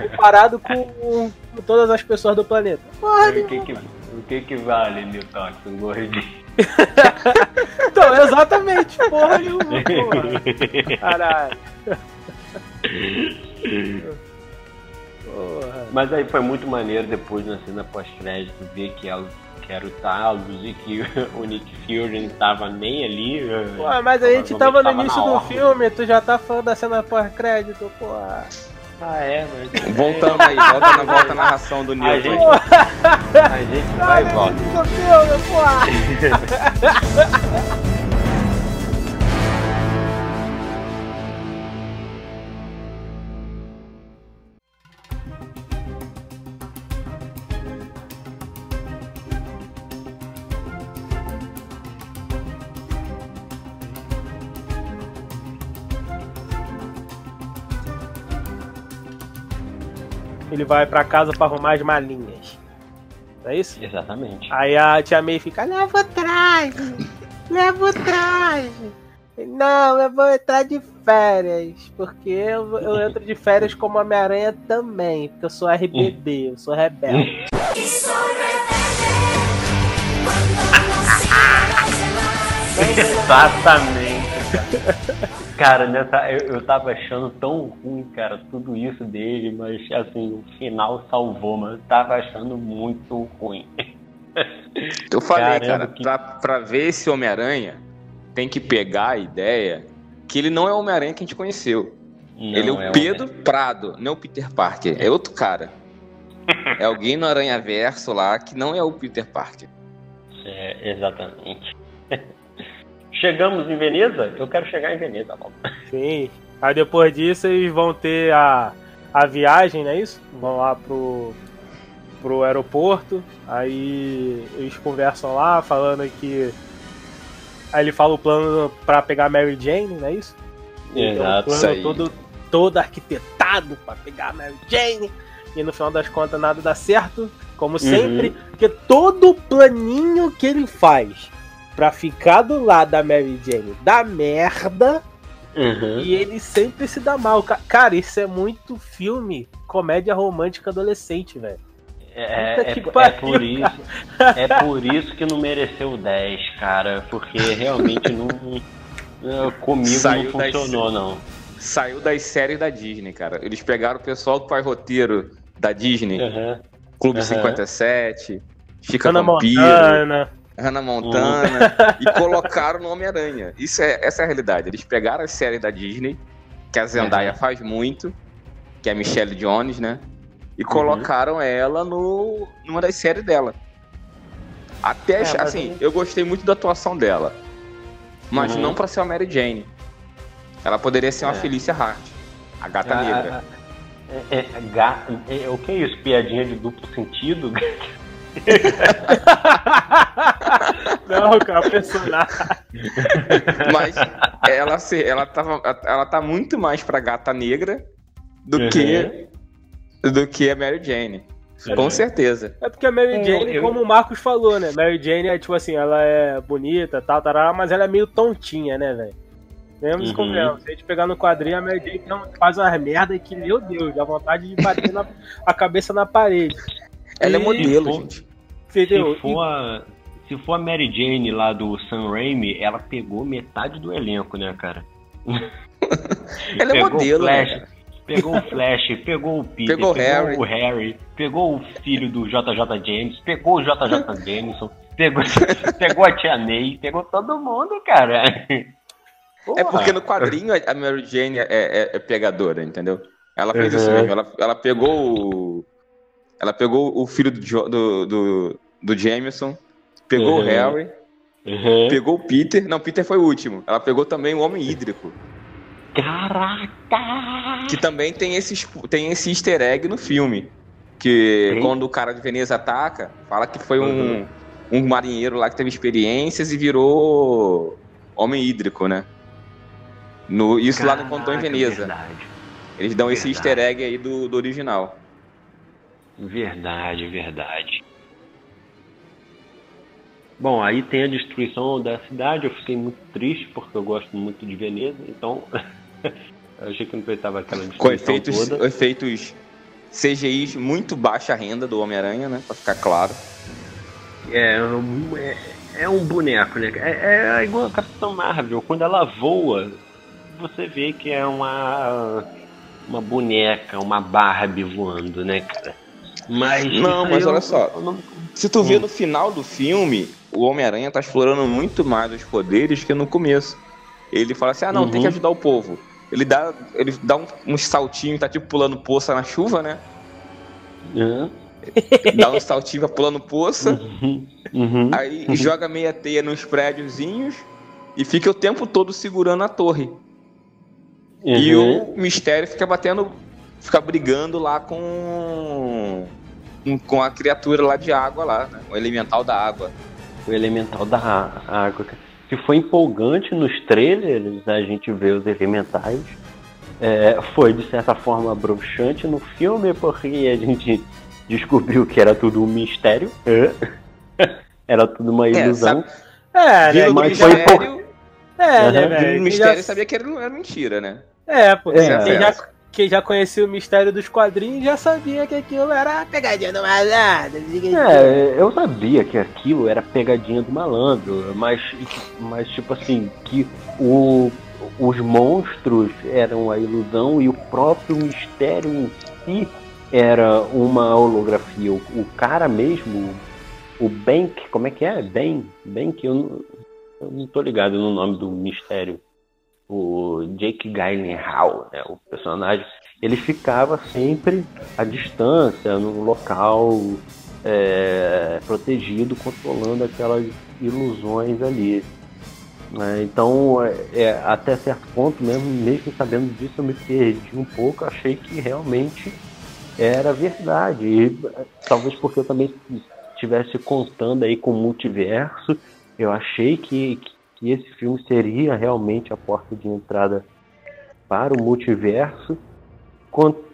comparado com, com, todas as pessoas do planeta? Porra, o, que que, o que que vale, Newton, um gordinho? então, exatamente, porra nenhuma, porra. Caralho. Porra. Mas aí foi muito maneiro depois na cena pós-crédito ver que ela que era o Talos e que o Nick Fury não tava nem ali. Pô, mas a gente tava no início do filme, tu já tá falando da cena pós-crédito, pô. Ah, é, mas. Voltando aí, volta na, volta na narração do Newton. A gente, a gente vai e volta. Filme, pô. ele vai pra casa pra arrumar as malinhas. Não é isso? Exatamente. Aí a tia May fica, leva o traje, leva o traje. Não, eu vou entrar de férias, porque eu, eu entro de férias como Homem-Aranha também, porque eu sou RBB, eu sou rebelde. Exatamente. Cara, nessa, eu, eu tava achando tão ruim, cara, tudo isso dele, mas assim, o final salvou, mas eu tava achando muito ruim. Eu falei, Caramba, cara, que- pra, pra ver esse Homem-Aranha, tem que pegar a ideia que ele não é o Homem-Aranha que a gente conheceu. Não, ele é o é Pedro Prado, não é o Peter Parker. É outro cara. É alguém no Aranha Verso lá que não é o Peter Parker. É, exatamente. Chegamos em Veneza? Eu quero chegar em Veneza logo. Sim. Aí depois disso eles vão ter a, a viagem, não é isso? Vão lá pro, pro aeroporto. Aí eles conversam lá, falando que. Aí ele fala o plano pra pegar Mary Jane, não é isso? Exato, o isso plano todo, todo arquitetado pra pegar a Mary Jane. E no final das contas nada dá certo, como sempre. Porque todo planinho que ele faz pra ficar do lado da Mary Jane dá merda. Uhum. E ele sempre se dá mal. Ca- Cara, isso é muito filme, comédia romântica adolescente, velho. É, é, po- é pariu, por isso, é por isso que não mereceu 10, cara. Porque realmente não. não- Comigo Saiu não das- funcionou, não. Saiu das séries da Disney, cara. Eles pegaram o pessoal que faz roteiro da Disney, Uhum. Clube Aham. 57, Chica Hannah Vampiro, Montana. Hannah Montana, e colocaram no Homem-Aranha. Isso é, essa é a realidade. Eles pegaram as séries da Disney, que a Zendaya Uhum. faz muito, que é a Michelle Jones, né? E colocaram ela no, numa das séries dela. Até, É, assim, aí- eu gostei muito da atuação dela. Mas Uhum. não pra ser a Mary Jane. Ela poderia ser uma É. Felicia Hart, a gata Ah, negra. É, é, ga- é, o que é isso? Piadinha de duplo sentido? Não, cara, personagem. Mas ela, se- ela, tava, ela tá muito mais pra gata negra do Uhum. que do que a Mary Jane. Com certeza. É porque a Mary Eu- Jane, eu- como o Marcos falou, né? Mary Jane é tipo assim, ela é bonita, tal, tará, mas ela é meio tontinha, né, velho? Mesmo Uhum. Se a gente pegar no quadrinho, a Mary Jane não faz umas merda que, meu Deus, dá vontade de bater na, a cabeça na parede. Ela é E- modelo, for- gente. Se for, a, se for a Mary Jane lá do Sam Raimi, ela pegou metade do elenco, né, cara? Ela é Pegou modelo, né? Flash, Pegou o Flash, pegou o Peter, Pegou o Harry. o Harry, pegou o filho do JJ James, pegou o JJ Jameson, pegou, pegou a Tia May, pegou todo mundo, cara. É Porra. porque no quadrinho a- Mary Jane é, é- é pegadora, entendeu? Ela fez isso Uhum. mesmo. Ela, ela pegou o. Ela pegou o filho do, do, do, do Jameson, pegou Uhum. o Harry, Uhum. pegou o Peter. Não, Peter foi o último. Ela pegou também o Homem Hídrico. Caraca! Que também tem esse, tem esse easter egg no filme. Que Sim. quando o cara de Veneza ataca, fala que foi um, Uhum. um marinheiro lá que teve experiências e virou homem hídrico, né? No, isso lá no Contou em Caraca, Veneza. Verdade, Eles dão esse Verdade. easter egg aí do, do original. verdade, verdade. Bom, aí tem a destruição da cidade. Eu fiquei muito triste porque eu gosto muito de Veneza, então eu achei que não precisava aquela Com destruição efeitos, toda. efeitos CGIs muito baixa renda do Homem-Aranha, né? Pra ficar claro. É, um- é, é um boneco, né? É, é igual a Capitão Marvel. Quando ela voa, você vê que é uma uma boneca, uma Barbie voando, né, cara? Mas Não, mas olha só. Se tu vê Hum. no final do filme, o Homem-Aranha tá explorando muito mais os poderes que no começo. Ele fala assim: ah, não, tem Uhum. que ajudar o povo. Ele dá, ele dá um, uns saltinhos, tá tipo pulando poça na chuva, né? Hã? Dá um saltinho, vai pulando poça. Uhum. Uhum. Aí joga meia teia nos prédiozinhos e fica o tempo todo segurando a torre. E Uhum. o mistério fica batendo, fica brigando lá com com a criatura lá de água lá, né? O elemental da água. o elemental da água. Se foi empolgante nos trailers, a gente vê os elementais. É, foi de certa forma bruxante no filme, porque a gente descobriu que era tudo um mistério. era tudo uma ilusão. É, né? Mas foi por- mistério, É, Uhum. né, velho? Quem mistério já- sabia que era, era mentira, né? É, porque É. já, quem já conhecia o mistério dos quadrinhos já sabia que aquilo era pegadinha do malandro. É, eu sabia que aquilo era pegadinha do malandro, mas, mas tipo assim, que o, os monstros eram a ilusão e o próprio mistério em si era uma holografia. O, o cara mesmo, o Bank, como é que é? Ben? Bank? Eu eu não tô ligado no nome do mistério. O Jake Gyllenhaal, né, o personagem, ele ficava sempre à distância, num local é, protegido, controlando aquelas ilusões ali. né? então, é, é, até certo ponto, mesmo, mesmo sabendo disso, eu me perdi um pouco, achei que realmente era verdade. E, talvez porque eu também estivesse contando aí com o multiverso, eu achei que, que esse filme seria realmente a porta de entrada para o multiverso.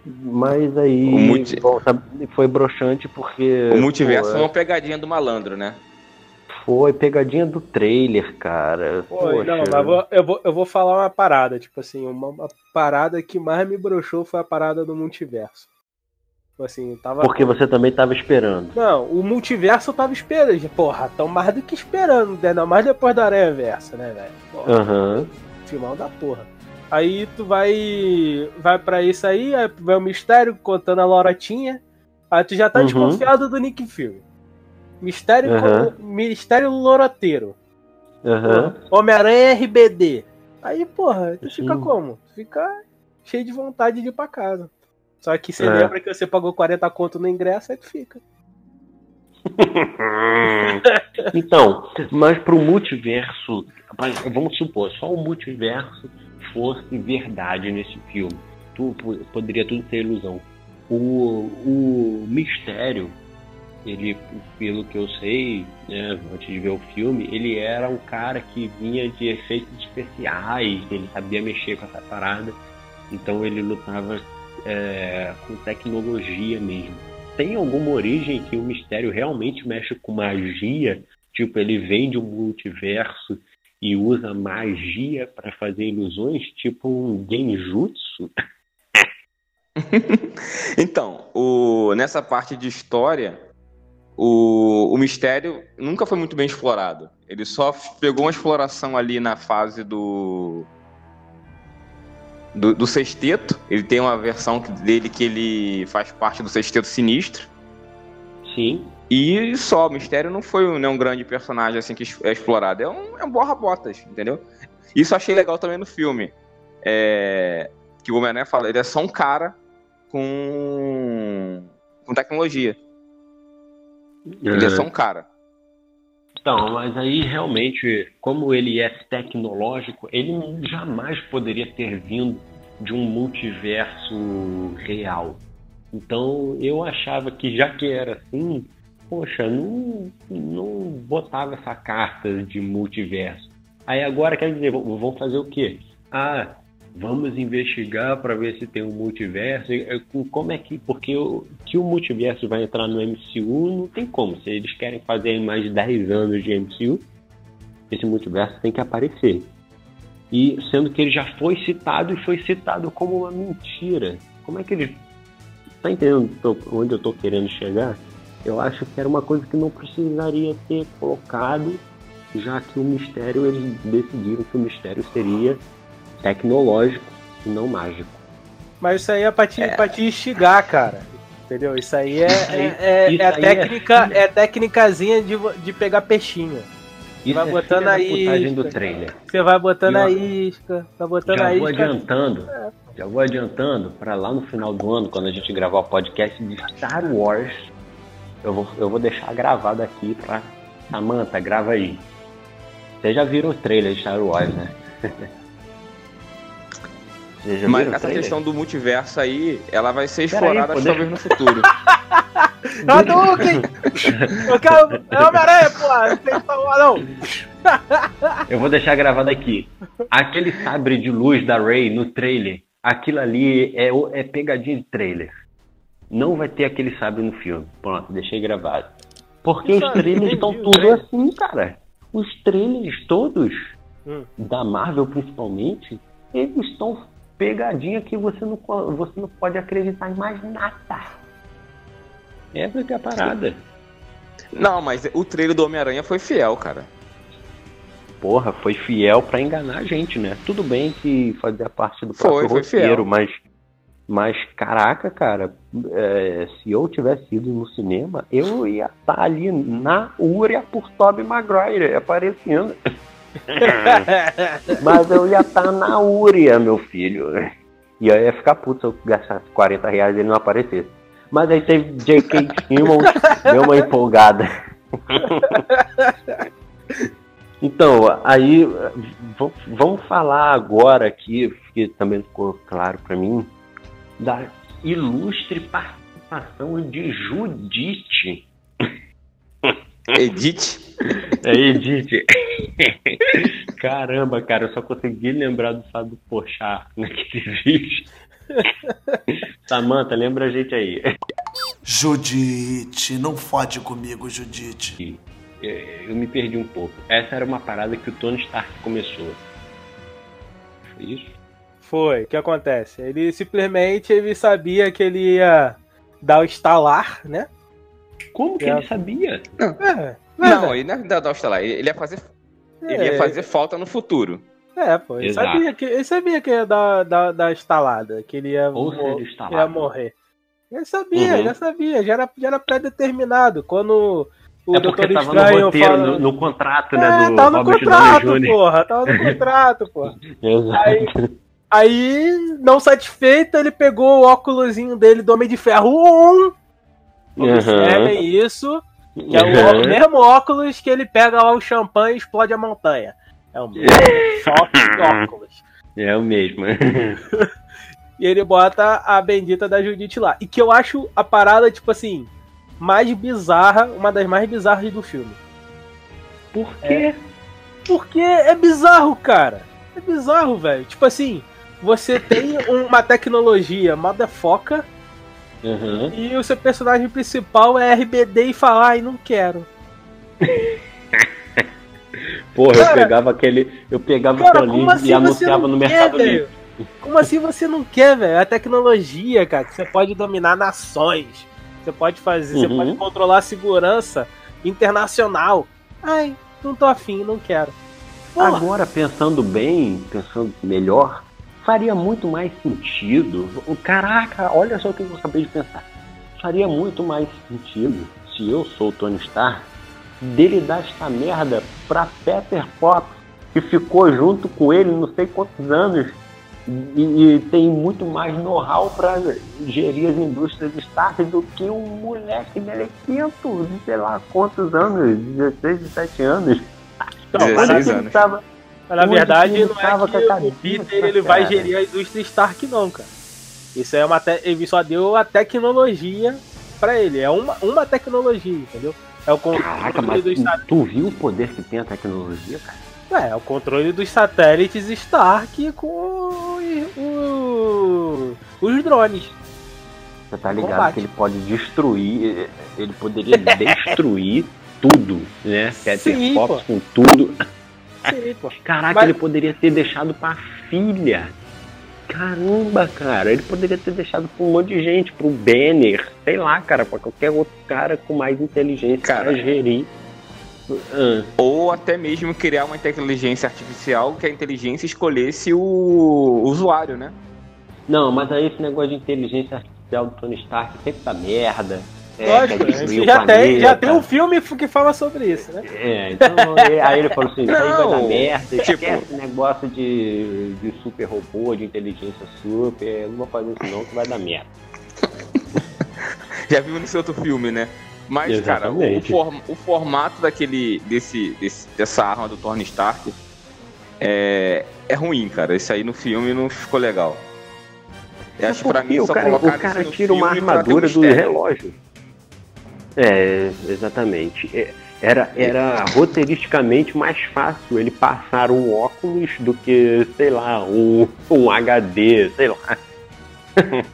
Mas aí O multi- bom, foi broxante porque O multiverso pô, é uma pegadinha do malandro, né? foi pegadinha do trailer, cara. Poxa. não, mas vou- eu, vou, eu vou falar uma parada, tipo assim, uma, uma parada que mais me broxou foi a parada do multiverso. Tipo assim, tava. Porque você também estava esperando. Não, o multiverso eu tava esperando. Porra, tão mais do que esperando, né? Ainda mais depois da Aranha Versa, né, velho? Aham. filmão da porra. Aí tu vai. Vai pra isso aí, aí vai o mistério contando a Lorotinha. Aí tu já tá Uhum. desconfiado do Nick Fury. Mistério, com- mistério loroteiro. Aham. Homem-Aranha RBD. Aí, porra, tu fica como? Fica cheio de vontade de ir pra casa. Só que você É. lembra que você pagou 40 conto no ingresso, aí tu fica. então, mas pro multiverso, vamos supor, só o multiverso fosse verdade nesse filme. Tu, po- poderia tudo ser ilusão. O, o mistério, ele, pelo que eu sei, né, antes de ver o filme, ele era um cara que vinha de efeitos especiais, ele sabia mexer com essa parada, então ele lutava é, com tecnologia mesmo tem alguma origem que o mistério realmente mexe com magia? Tipo, ele vem de um multiverso e usa magia para fazer ilusões? Tipo um genjutsu? Então, o, nessa parte de história, o, o mistério nunca foi muito bem explorado. Ele só pegou uma exploração ali na fase do. Do, do sexteto. Ele tem uma versão dele que ele faz parte do sexteto sinistro. Sim. E só, o mistério não foi um, né, um grande personagem assim que é explorado. É um, é um borra-botas, entendeu? Isso eu achei legal também no filme. É, que o Homem-Aranha fala, ele é só um cara com, com tecnologia. Ele é só um cara. Então, mas aí realmente, como ele é tecnológico, ele jamais poderia ter vindo de um multiverso real. Então eu achava que já que era assim, poxa, não, não botava essa carta de multiverso. Aí agora quer dizer, vão fazer o quê? Ah, vamos investigar para ver se tem um multiverso. Como é que. Porque o, que o multiverso vai entrar no MCU não tem como. Se eles querem fazer mais de 10 anos de MCU, esse multiverso tem que aparecer. E sendo que ele já foi citado e foi citado como uma mentira. Como é que ele. Tá entendendo onde eu tô querendo chegar? Eu acho que era uma coisa que não precisaria ter colocado, já que o mistério, eles decidiram que o mistério seria tecnológico e não mágico. Mas isso aí é pra te, pra te instigar, cara. Entendeu? Isso aí é, é, é, Isso é aí é técnica, é, técnicazinha de, de pegar peixinho. Isso Vai é botando aí, putagem do trailer. Você vai botando E, ó, a isca, vai botando a Já vou isca. adiantando, já vou adiantando para lá no final do ano, quando a gente gravar o podcast de Star Wars, eu vou, eu vou deixar gravado aqui pra Samantha, grava aí. Vocês já viram o trailer de Star Wars, né? Mas viram essa questão do multiverso aí, ela vai ser aí, explorada pô, talvez no futuro. Hadouken! Eu quero. É Homem-Aranha, porra! Não tem que falar, não! Eu vou deixar gravado aqui. Aquele sabre de luz da Rey no trailer, aquilo ali é, é pegadinha de trailer. Não vai ter aquele sabre no filme. Pronto, deixei gravado. Porque Que os sabre? trailers estão tudo trailer. assim, cara. Os trailers todos, Hum. da Marvel principalmente, eles estão pegadinha que você não, você não pode acreditar em mais nada. Essa que é a parada. Não, mas o trailer do Homem-Aranha foi fiel, cara. Porra, foi fiel pra enganar a gente, né? Tudo bem que fazia parte do Foi, próprio foi roteiro, fiel. mas mas caraca, cara, é, se eu tivesse ido no cinema, eu ia estar ali na úria por Tobey Maguire aparecendo. mas eu ia estar na úria, meu filho. E eu ia ficar puto se eu gastasse 40 reais e ele não aparecesse. Mas aí teve J.K. Simmons, deu uma empolgada. Então, aí vamos falar agora aqui, que também ficou claro para mim, da ilustre participação de Judite. Edith. É, Edith. Caramba, cara, eu só consegui lembrar do Fábio Pochá naquele vídeo. Samanta, lembra a gente aí. Judite, não fode comigo, Judite. É, Eu me perdi um pouco. Essa era uma parada que o Tony Stark começou. Foi isso? Foi, o que acontece? Ele simplesmente ele sabia que ele ia dar o estalar, né? Como que É. ele sabia? É, Não, ele não ia dar dar lá. Ele ia fazer, ele ia é, fazer falta no futuro. É, pô, ele Exato. sabia, que, ele sabia que ia dar, dar, dar estalada, que ele ia, Ou mo- seja, estalado. ia morrer. Ele sabia, Uhum. já sabia, já era, já era pré-determinado. Quando o é Doutor tava no Estranho roteiro, fala... no, no contrato, é, né, do tava no Robert contrato, porra, tava no contrato, porra. Exato. Aí, aí, não satisfeito, ele pegou o óculosinho dele do Homem de Ferro 1. Observem isso, que é o Uhum. ó- mesmo óculos que ele pega lá o champanhe e explode a montanha. É o mesmo óculos. É o mesmo. E ele bota a bendita da Judite lá. E que eu acho a parada, tipo assim, mais bizarra, uma das mais bizarras do filme. Por quê? Porque é bizarro, cara. É bizarro, velho. Tipo assim, você tem uma tecnologia motherfucker Uhum. e o seu personagem principal é RBD e fala, ai, não quero. Porra, eu Cara- pegava aquele. Eu pegava Cara, ali como assim e você anunciava no quer, Mercado Livre. Como assim você não quer, velho? É a tecnologia, cara, que você pode dominar nações. Você pode fazer, você Uhum. pode controlar a segurança internacional. Ai, não tô afim, não quero. Porra, Agora, pensando bem, pensando melhor, faria muito mais sentido. Caraca, olha só o que eu acabei de pensar. Faria muito mais sentido se eu sou o Tony Stark dele dar esta merda pra Peter Potts, que ficou junto com ele não sei quantos anos e, e tem muito mais know-how pra gerir as indústrias Stark do que um moleque melequento de sei lá quantos anos, 16, 17 anos. Então, Dezesseis mas, Olha que ele anos. tava- na onde verdade não é com a que o Peter ele vai gerir a indústria Stark, não, cara. Isso é uma te... ele só deu a tecnologia pra ele. É uma, uma tecnologia, entendeu? É o Caraca, controle mas dos sa- tu viu o poder que tem a tecnologia, cara? É, é o controle dos satélites Stark com o- os drones. Você tá ligado Combate. que ele pode destruir, ele poderia destruir tudo, né? Peter Sim, Fox com tudo. Pô. Caraca, Mas- ele poderia ter deixado pra filha. Caramba, cara, ele poderia ter deixado pra um monte de gente, pro Banner, sei lá, cara, pra qualquer outro cara com mais inteligência Cara. pra gerir. Ah, Ou até mesmo criar uma inteligência artificial que a inteligência escolhesse o usuário, né? Não, mas aí esse negócio de inteligência artificial do Tony Stark sempre tá merda. É, Lógico, já tem, já tem um filme que fala sobre isso, né? É, então é, aí ele falou assim, isso aí vai dar merda, tipo- esquece esse negócio de, de super robô, de inteligência super, eu não vou fazer isso não, que vai dar merda. Já viu nesse outro filme, né? Mas, cara, o, Exatamente. o formato daquele, desse, desse- dessa arma do Tony Stark é, é ruim, cara. Isso aí no filme não ficou legal. Eu acho que pra mim o só cara, o cara tira uma um armadura do relógio. É, exatamente. É, Era, era roteiristicamente mais fácil ele passar um óculos do que, sei lá, um, um HD, sei lá.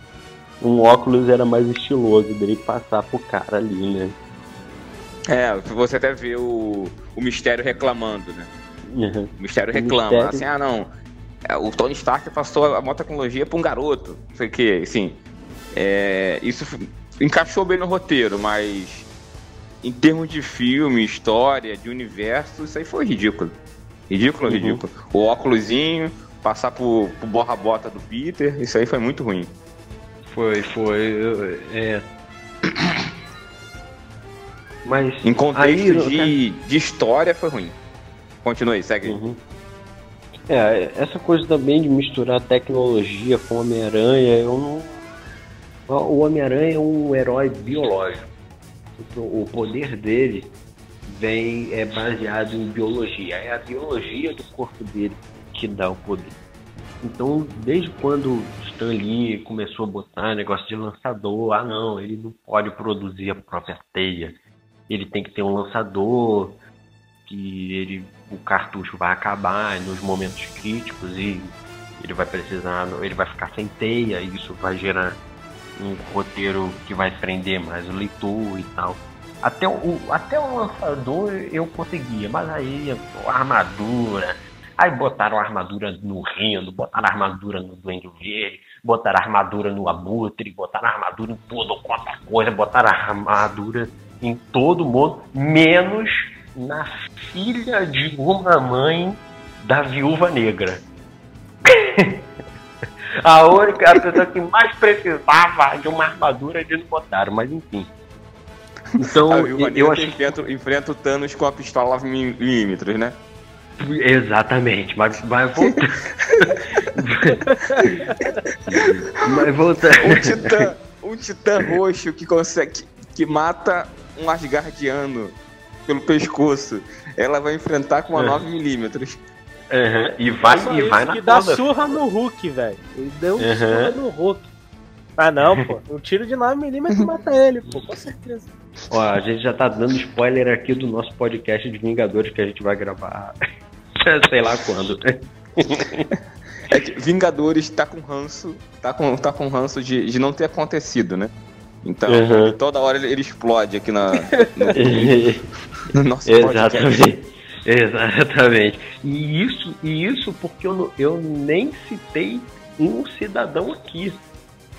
um óculos era mais estiloso dele passar pro cara ali, né? É, você até vê o, o mistério reclamando, né? Uhum. O mistério reclama, mistério- assim, ah não, é, o Tony Stark passou a maior tecnologia pra um garoto, não sei o que, assim, é, isso encaixou bem no roteiro, mas em termos de filme, história, de universo, isso aí foi ridículo. Ridículo, Uhum. ridículo. O óculosinho, passar pro, pro borra-bota do Peter, isso aí foi muito ruim. Foi, foi. É. Mas. Em contexto aí, de, de história, foi ruim. Continue, segue. Uhum. É, essa coisa também de misturar tecnologia com Homem-Aranha, eu não. O Homem-Aranha é um herói biológico. O poder dele vem é baseado em biologia. É a biologia do corpo dele que dá o poder. Então, desde quando Stan Lee começou a botar negócio de lançador, ah não, ele não pode produzir a própria teia. Ele tem que ter um lançador que ele o cartucho vai acabar nos momentos críticos e ele vai precisar, ele vai ficar sem teia e isso vai gerar um roteiro que vai prender mais o leitor e tal. Até o, até o lançador eu conseguia, mas aí a armadura, aí botaram a armadura no Rendo, botaram a armadura no Duende Verde, botaram a armadura no Abutre, botaram a armadura em toda quanto é coisa, botaram a armadura em todo mundo, menos na filha de uma mãe da viúva negra. A única, a pessoa que mais precisava de uma armadura eles botaram, mas enfim. Então, ah, eu, eu acho enfrento, que... enfrento o Thanos com a pistola 9 milímetros, né? Exatamente, mas, mas voltar. mas voltar. Um titã, um titã roxo que consegue. que mata um Asgardiano pelo pescoço. Ela vai enfrentar com uma é. 9mm. Uhum, E vai, e vai na que dá surra no Hulk, velho. Ele deu Uhum. surra no Hulk. Ah não, pô. Um tiro de 9mm mata ele, pô, com certeza. Ó, a gente já tá dando spoiler aqui do nosso podcast de Vingadores que a gente vai gravar. Sei lá quando. É que Vingadores tá com ranço. Tá com, tá com ranço de, de não ter acontecido, né? Então, Uhum. toda hora ele, ele explode aqui na, no, no nosso podcast. Exatamente. Exatamente. E isso, e isso porque eu, não- eu nem citei um cidadão aqui.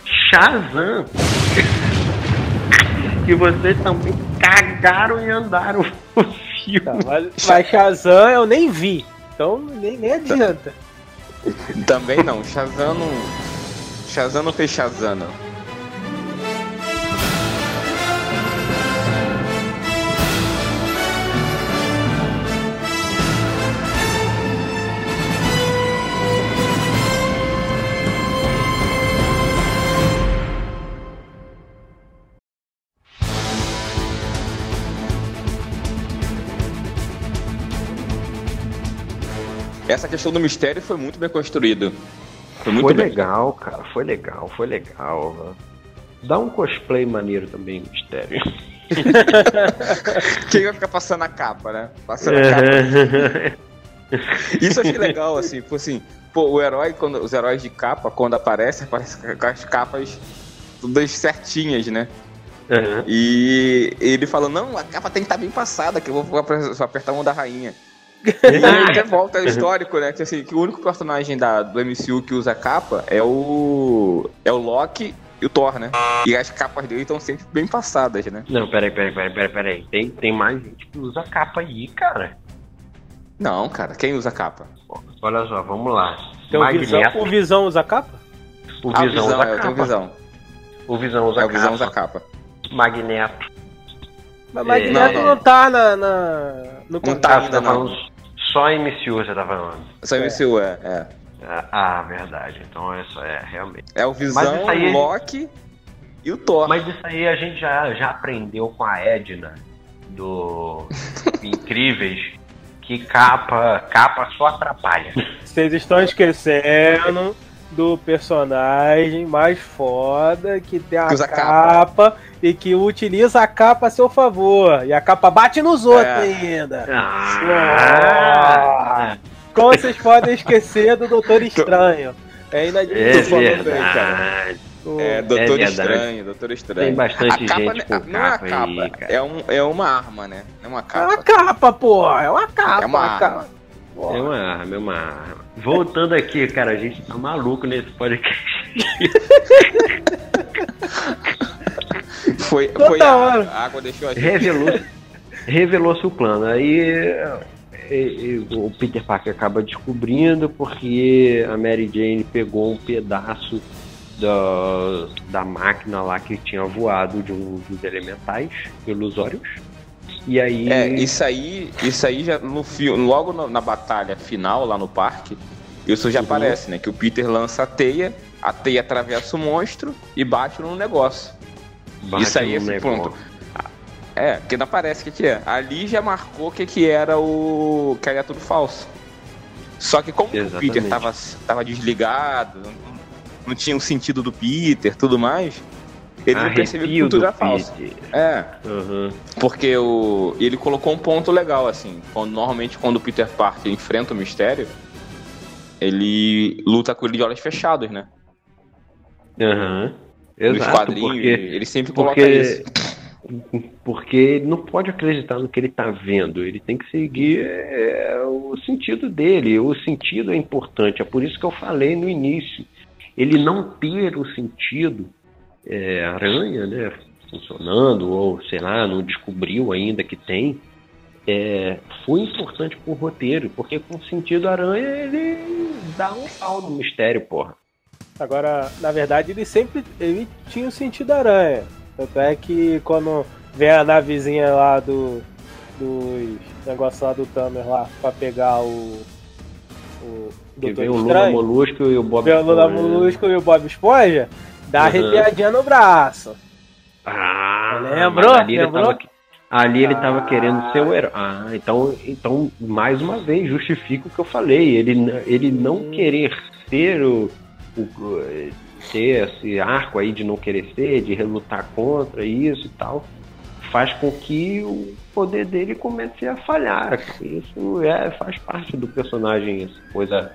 Shazam. que vocês também cagaram e andaram o filme. Tá, mas, mas Shazam eu nem vi. Então nem, nem adianta. Também não, Shazam não. Shazam não fez Shazam, não. Essa questão do mistério foi muito bem construído. Foi muito foi bem. legal, cara. Foi legal, foi legal. Dá um cosplay maneiro também, mistério. Quem vai ficar passando a capa, né? Passando a capa. É. Isso eu achei legal, assim, tipo assim, pô, o herói, quando, os heróis de capa, quando aparecem, aparecem com as capas todas certinhas, né? Uhum. E ele falou, não, a capa tem que estar bem passada, que eu vou apertar a mão da rainha. E aí até volta ao histórico, né? Que, assim, que o único personagem da, do MCU que usa capa é o. é o Loki e o Thor, né? E as capas dele estão sempre bem passadas, né? Não, peraí, peraí, peraí, peraí, peraí. Tem, tem mais gente que usa capa aí, cara. Não, cara, quem usa capa? Olha só, vamos lá. Então o visão, o visão usa capa? o Ah, Visão visão, usa é, capa. visão. O Visão usa É, o visão capa. usa capa. Magneto. Mas É, Magneto não, não, não. tá na, na- no Não contrato. tá Ah, você ainda tá não. Só MCU, você tá falando. Só MCU, é. É, Ah, Ah, verdade. Então isso é realmente. é o Visão, o Loki e o Thor. Mas isso aí a gente já, já aprendeu com a Edna do Incríveis que capa, capa só atrapalha. Vocês estão esquecendo do personagem mais foda que tem a Que usa capa, e que utiliza a capa a seu favor. E a capa bate nos outros É. ainda. Ah, Como vocês podem esquecer do Doutor Estranho? É É inadmissível. verdade. O- É, É Doutor verdade. Estranho, Doutor Estranho. Tem bastante a capa gente né, com não é a capa capa, aí, cara. é, um, é uma arma, né? É uma É capa. uma capa, porra. É uma capa. É uma uma arma. É uma arma, é uma arma. Voltando aqui, cara, a gente tá maluco nesse podcast. Foi, Toda foi a, hora. a água deixou a gente. Revelou, revelou-se o plano. Aí e- e- o Peter Parker acaba descobrindo porque a Mary Jane pegou um pedaço da, da máquina lá que tinha voado de um dos elementais ilusórios. E aí. É, isso aí, isso aí já no filme, logo na, na batalha final lá no parque, isso já Uhum. aparece, né? Que o Peter lança a teia, a teia atravessa o monstro e bate no negócio. bate isso aí, negócio. ponto. É, que não aparece o que, que é. Ali já marcou o que, que era o. que era tudo falso. Só que como o Exatamente. Peter tava, tava desligado, não, não tinha o sentido do Peter tudo mais, ele não percebeu que Arrepio tudo do era falso. Peter. É, Uhum. porque o, ele colocou um ponto legal, assim. Quando, normalmente, quando o Peter Parker enfrenta o mistério, ele luta com ele de olhos fechados, né? Aham. Nos Exato, quadrinhos, porque ele sempre coloca porque- isso. porque ele não pode acreditar no que ele está vendo, ele tem que seguir é, o sentido dele. O sentido é importante, é por isso que eu falei no início. Ele não ter o sentido é, aranha, né, funcionando, ou sei lá, não descobriu ainda que tem, é, foi importante pro roteiro, porque com o sentido aranha ele dá um pau no mistério, porra. Agora, na verdade, ele sempre ele tinha o sentido aranha. Tanto é que quando vem a navezinha lá do. dos negócios lá do Tamer lá pra pegar o. o Que vem o Lula Molusco e o Bob vê o Lula Esponja? Molusco e o Bob Esponja, dá Uhum. arrepiadinha no braço. Ah, Lembrou? Ali ele Lembrou? tava, ali ele tava Ah. querendo ser o herói. Ah, então, então, mais uma vez, justifica o que eu falei. Ele, ele não Hum. querer ser o, o- ter esse arco aí de não querer ser, de relutar contra isso e tal, faz com que o poder dele comece a falhar. Isso é, faz parte do personagem, essa coisa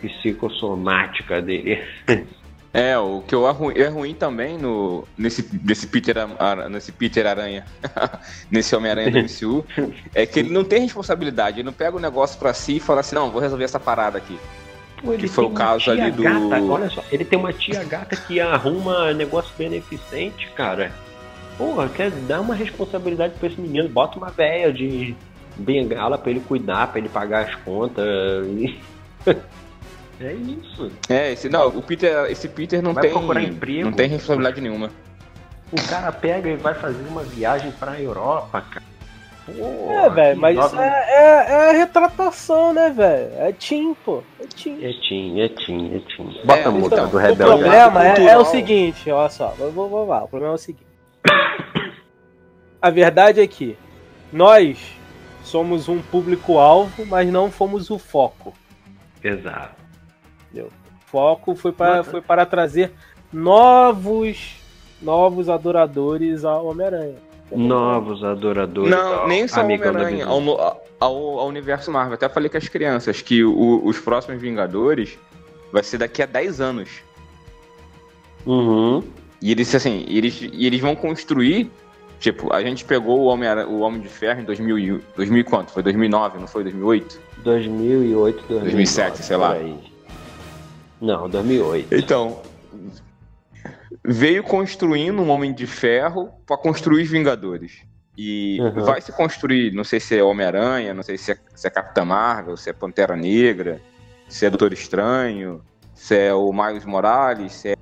psicossomática dele. É, o que eu é ruim, é ruim também no, nesse, nesse, Peter, Ar- nesse Peter Aranha, nesse Homem-Aranha do MCU, é que ele não tem responsabilidade. Ele não pega o negócio pra si e fala assim: não, vou resolver essa parada aqui. Pô, Que foi o caso ali do- Gata, olha só, ele tem uma tia gata que arruma negócio beneficente, cara. Porra, quer dar uma responsabilidade pra esse menino. Bota uma véia de bengala pra ele cuidar, pra ele pagar as contas. é isso. É, esse, não, o Peter, esse Peter não Vai tem. procurar emprego. Não tem responsabilidade nenhuma. O cara pega e vai fazer uma viagem pra Europa, cara. Pô, É, velho, mas é, é, é a retratação, né, velho? É Tim, pô. É Tim. É Tim, é Tim, é Tim. Bota É, a música então, do o O Rebelde. problema é, é o seguinte, olha só, vou, vou, vou lá. O problema é o seguinte. A verdade é que nós somos um público-alvo, mas não fomos o foco. Exato. O foco foi para, foi para trazer novos novos adoradores ao Homem-Aranha. Novos adoradores. Não, ao- nem só Homem-Aranha, ao, ao, ao universo Marvel. Até falei com as crianças que o- os próximos Vingadores vai ser daqui a 10 anos. Uhum. E eles, assim, eles, e eles vão construir. Tipo, a gente pegou o Homem, o Homem de Ferro em 2000, e- 2000 e quanto? Foi 2009, não foi? 2008? 2008, 2009, 2007, sei lá. aí. Não, 2008. Então, veio construindo um Homem de Ferro pra construir os Vingadores. E Uhum. vai se construir, não sei se é Homem-Aranha, não sei se é, se é Capitã Marvel, se é Pantera Negra, se é Doutor Estranho, se é o Miles Morales, se é,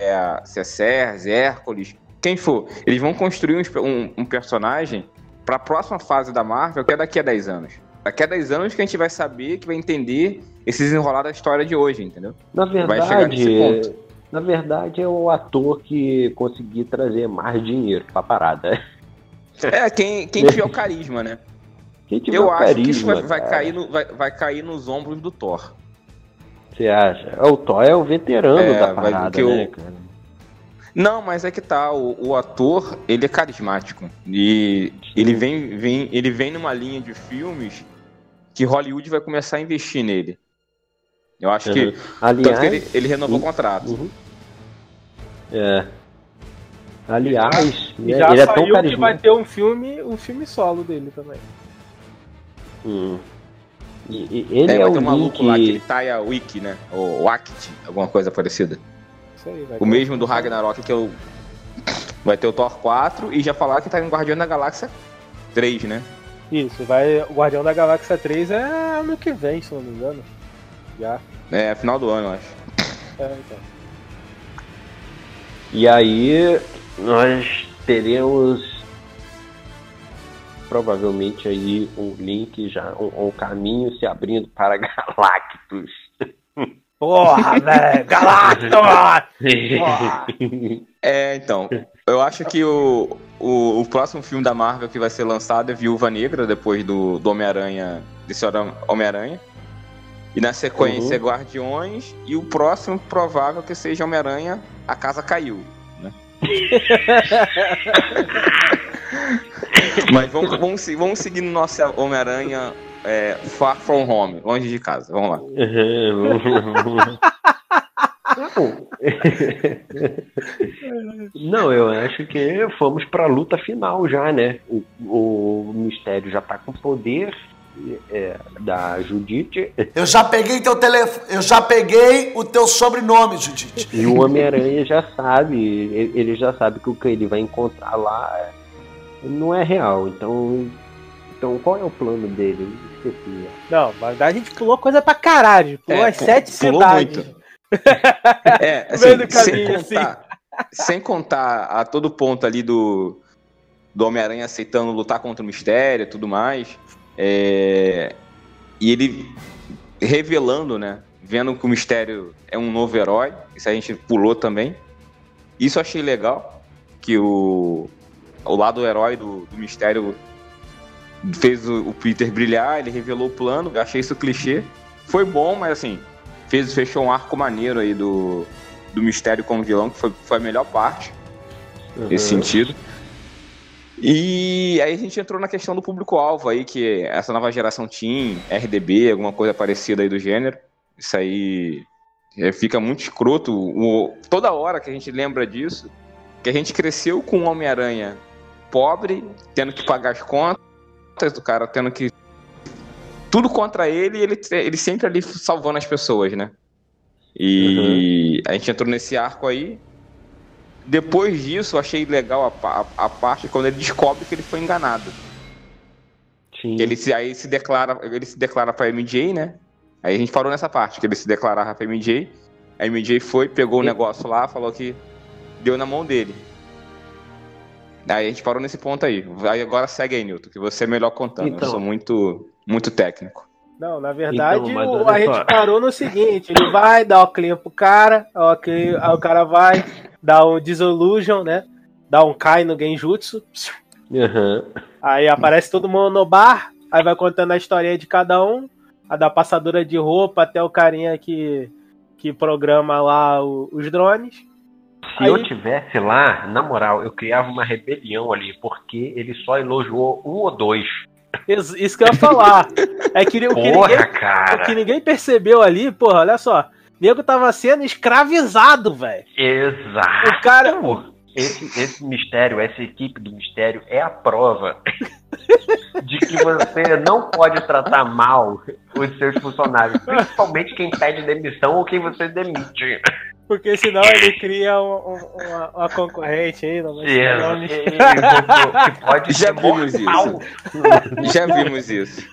é a- se é Hércules, quem for. Eles vão construir uns- um, um personagem pra próxima fase da Marvel, que é daqui a 10 anos. Daqui a 10 anos que a gente vai saber, que vai entender esse desenrolar da história de hoje, entendeu? Na Vai chegar nesse verdade, ponto. na verdade é o ator que conseguiu trazer mais dinheiro pra parada. É, quem, quem tiver o carisma, né? Quem tiver Eu o acho que isso carisma, vai, vai cair no- vai, vai cair nos ombros do Thor. Você acha? O Thor é o veterano É, da parada, o- né, cara? Não, mas é que tá, o, o ator, ele é carismático. E ele vem, vem, ele vem numa linha de filmes que Hollywood vai começar a investir nele. Eu acho que. Uhum. Aliás, tanto que ele, ele renovou o e- contrato. Uhum. É. Aliás, E né, já ele é tão saiu que vai carismático. ter um filme, um filme solo dele também. Hum. E, e ele é, é, vai o ter um maluco lá, link. aquele Taya Wiki, né? Ou Wakit, alguma coisa parecida. Isso aí, vai O mesmo do Ragnarok, que é o. Vai ter o Thor 4 e já falaram que tá em Guardião da Galáxia 3, né? Isso, vai. O Guardião da Galáxia 3 é ano que vem, se não me engano. Já. É, final do ano, eu acho. É, então. E aí nós teremos provavelmente aí um link já, um, um caminho se abrindo para Galactus. Porra, velho! Galactus! Porra. É, então. Eu acho que o, o, o próximo filme da Marvel que vai ser lançado é Viúva Negra, depois do, do Homem-Aranha, desse Hora- Homem-Aranha. E na sequência Uhum. Guardiões. E o próximo provável que seja Homem-Aranha, A Casa Caiu. Né? Mas vamos, vamos, vamos seguir no nosso Homem-Aranha é, Far From Home, longe de casa. Vamos lá. Não, eu acho que fomos para a luta final já, né? O, o mistério já tá com poder é, da Judite Eu já peguei teu telefone. Eu já peguei o teu sobrenome, Judite. e o Homem-Aranha já sabe, ele já sabe que o que ele vai encontrar lá é- não é real. Então, então qual é o plano dele? Esqueci. Não, mas a gente pulou coisa pra caralho. Pulou É, as pu- sete pulou cidades. muito. É, assim, do sem, caminho, contar, sem contar a todo ponto ali do, do Homem-Aranha aceitando lutar contra o mistério e tudo mais. é, e ele revelando, né? Vendo que o mistério é um novo herói. Isso a gente pulou também. Isso eu achei legal. Que o, o lado herói do, do mistério fez o, o Peter brilhar, ele revelou o plano. Achei isso clichê. Foi bom, mas assim, fez, fechou um arco maneiro aí do, do mistério como vilão, que foi, foi a melhor parte nesse Uhum. sentido. E aí a gente entrou na questão do público-alvo aí, que essa nova geração Team, RDB, alguma coisa parecida aí do gênero. Isso aí é, fica muito escroto. O- toda hora que a gente lembra disso, que a gente cresceu com um Homem-Aranha pobre, tendo que pagar as contas, do cara tendo que. Tudo contra ele ele, ele sempre ali salvando as pessoas, né? E a gente entrou nesse arco aí. Depois disso, eu achei legal a, pa- a parte quando ele descobre que ele foi enganado. Sim. Ele se, aí se declara, ele se declara pra MJ, né? Aí a gente parou nessa parte, que ele se declarava pra MJ. A MJ foi, pegou o E- negócio lá, falou que deu na mão dele. Aí a gente parou nesse ponto aí. Aí agora segue aí, Newton, que você é melhor contando. Então. Eu sou muito, muito técnico. Não, na verdade, Então, o- a gente parou no seguinte: ele vai dar o clean pro cara, aí o cara vai dar um disillusion, né? Dá um Kai no Genjutsu. Aham. Aí aparece todo mundo no bar, aí vai contando a historinha de cada um, a da passadora de roupa até o carinha que, que programa lá o- os drones. Se Aí- eu tivesse lá, na moral, eu criava uma rebelião ali, porque ele só elogiou um ou dois. Isso que eu ia falar. É que, o, que ninguém, Porra, o que cara! ninguém percebeu ali, porra, olha só. O nego tava sendo escravizado, velho. Exato! O cara. Esse, esse mistério, essa equipe do mistério é a prova de que você não pode tratar mal os seus funcionários, principalmente quem pede demissão ou quem você demite. Porque senão ele cria um- um- uma, uma concorrente aí, não vai ser Yes. nome. Que pode Já ser vimos mortal. Já vimos isso.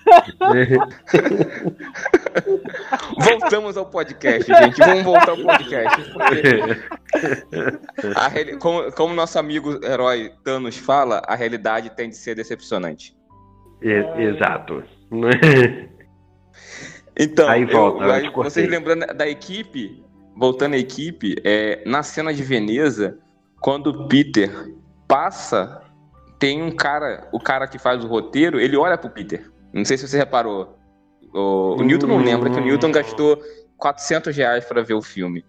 Voltamos ao podcast, gente. Vamos voltar ao podcast. reali- como, como nosso amigo herói Thanos fala, a realidade tem de ser decepcionante. E- Exato. Então, Aí volta, eu aí cortei. vocês lembrando da equipe, voltando à equipe, é, na cena de Veneza, quando o Peter passa, tem um cara, o cara que faz o roteiro, ele olha pro Peter. Não sei se você reparou. O, o Newton não lembra que o Newton gastou 400 reais pra ver o filme.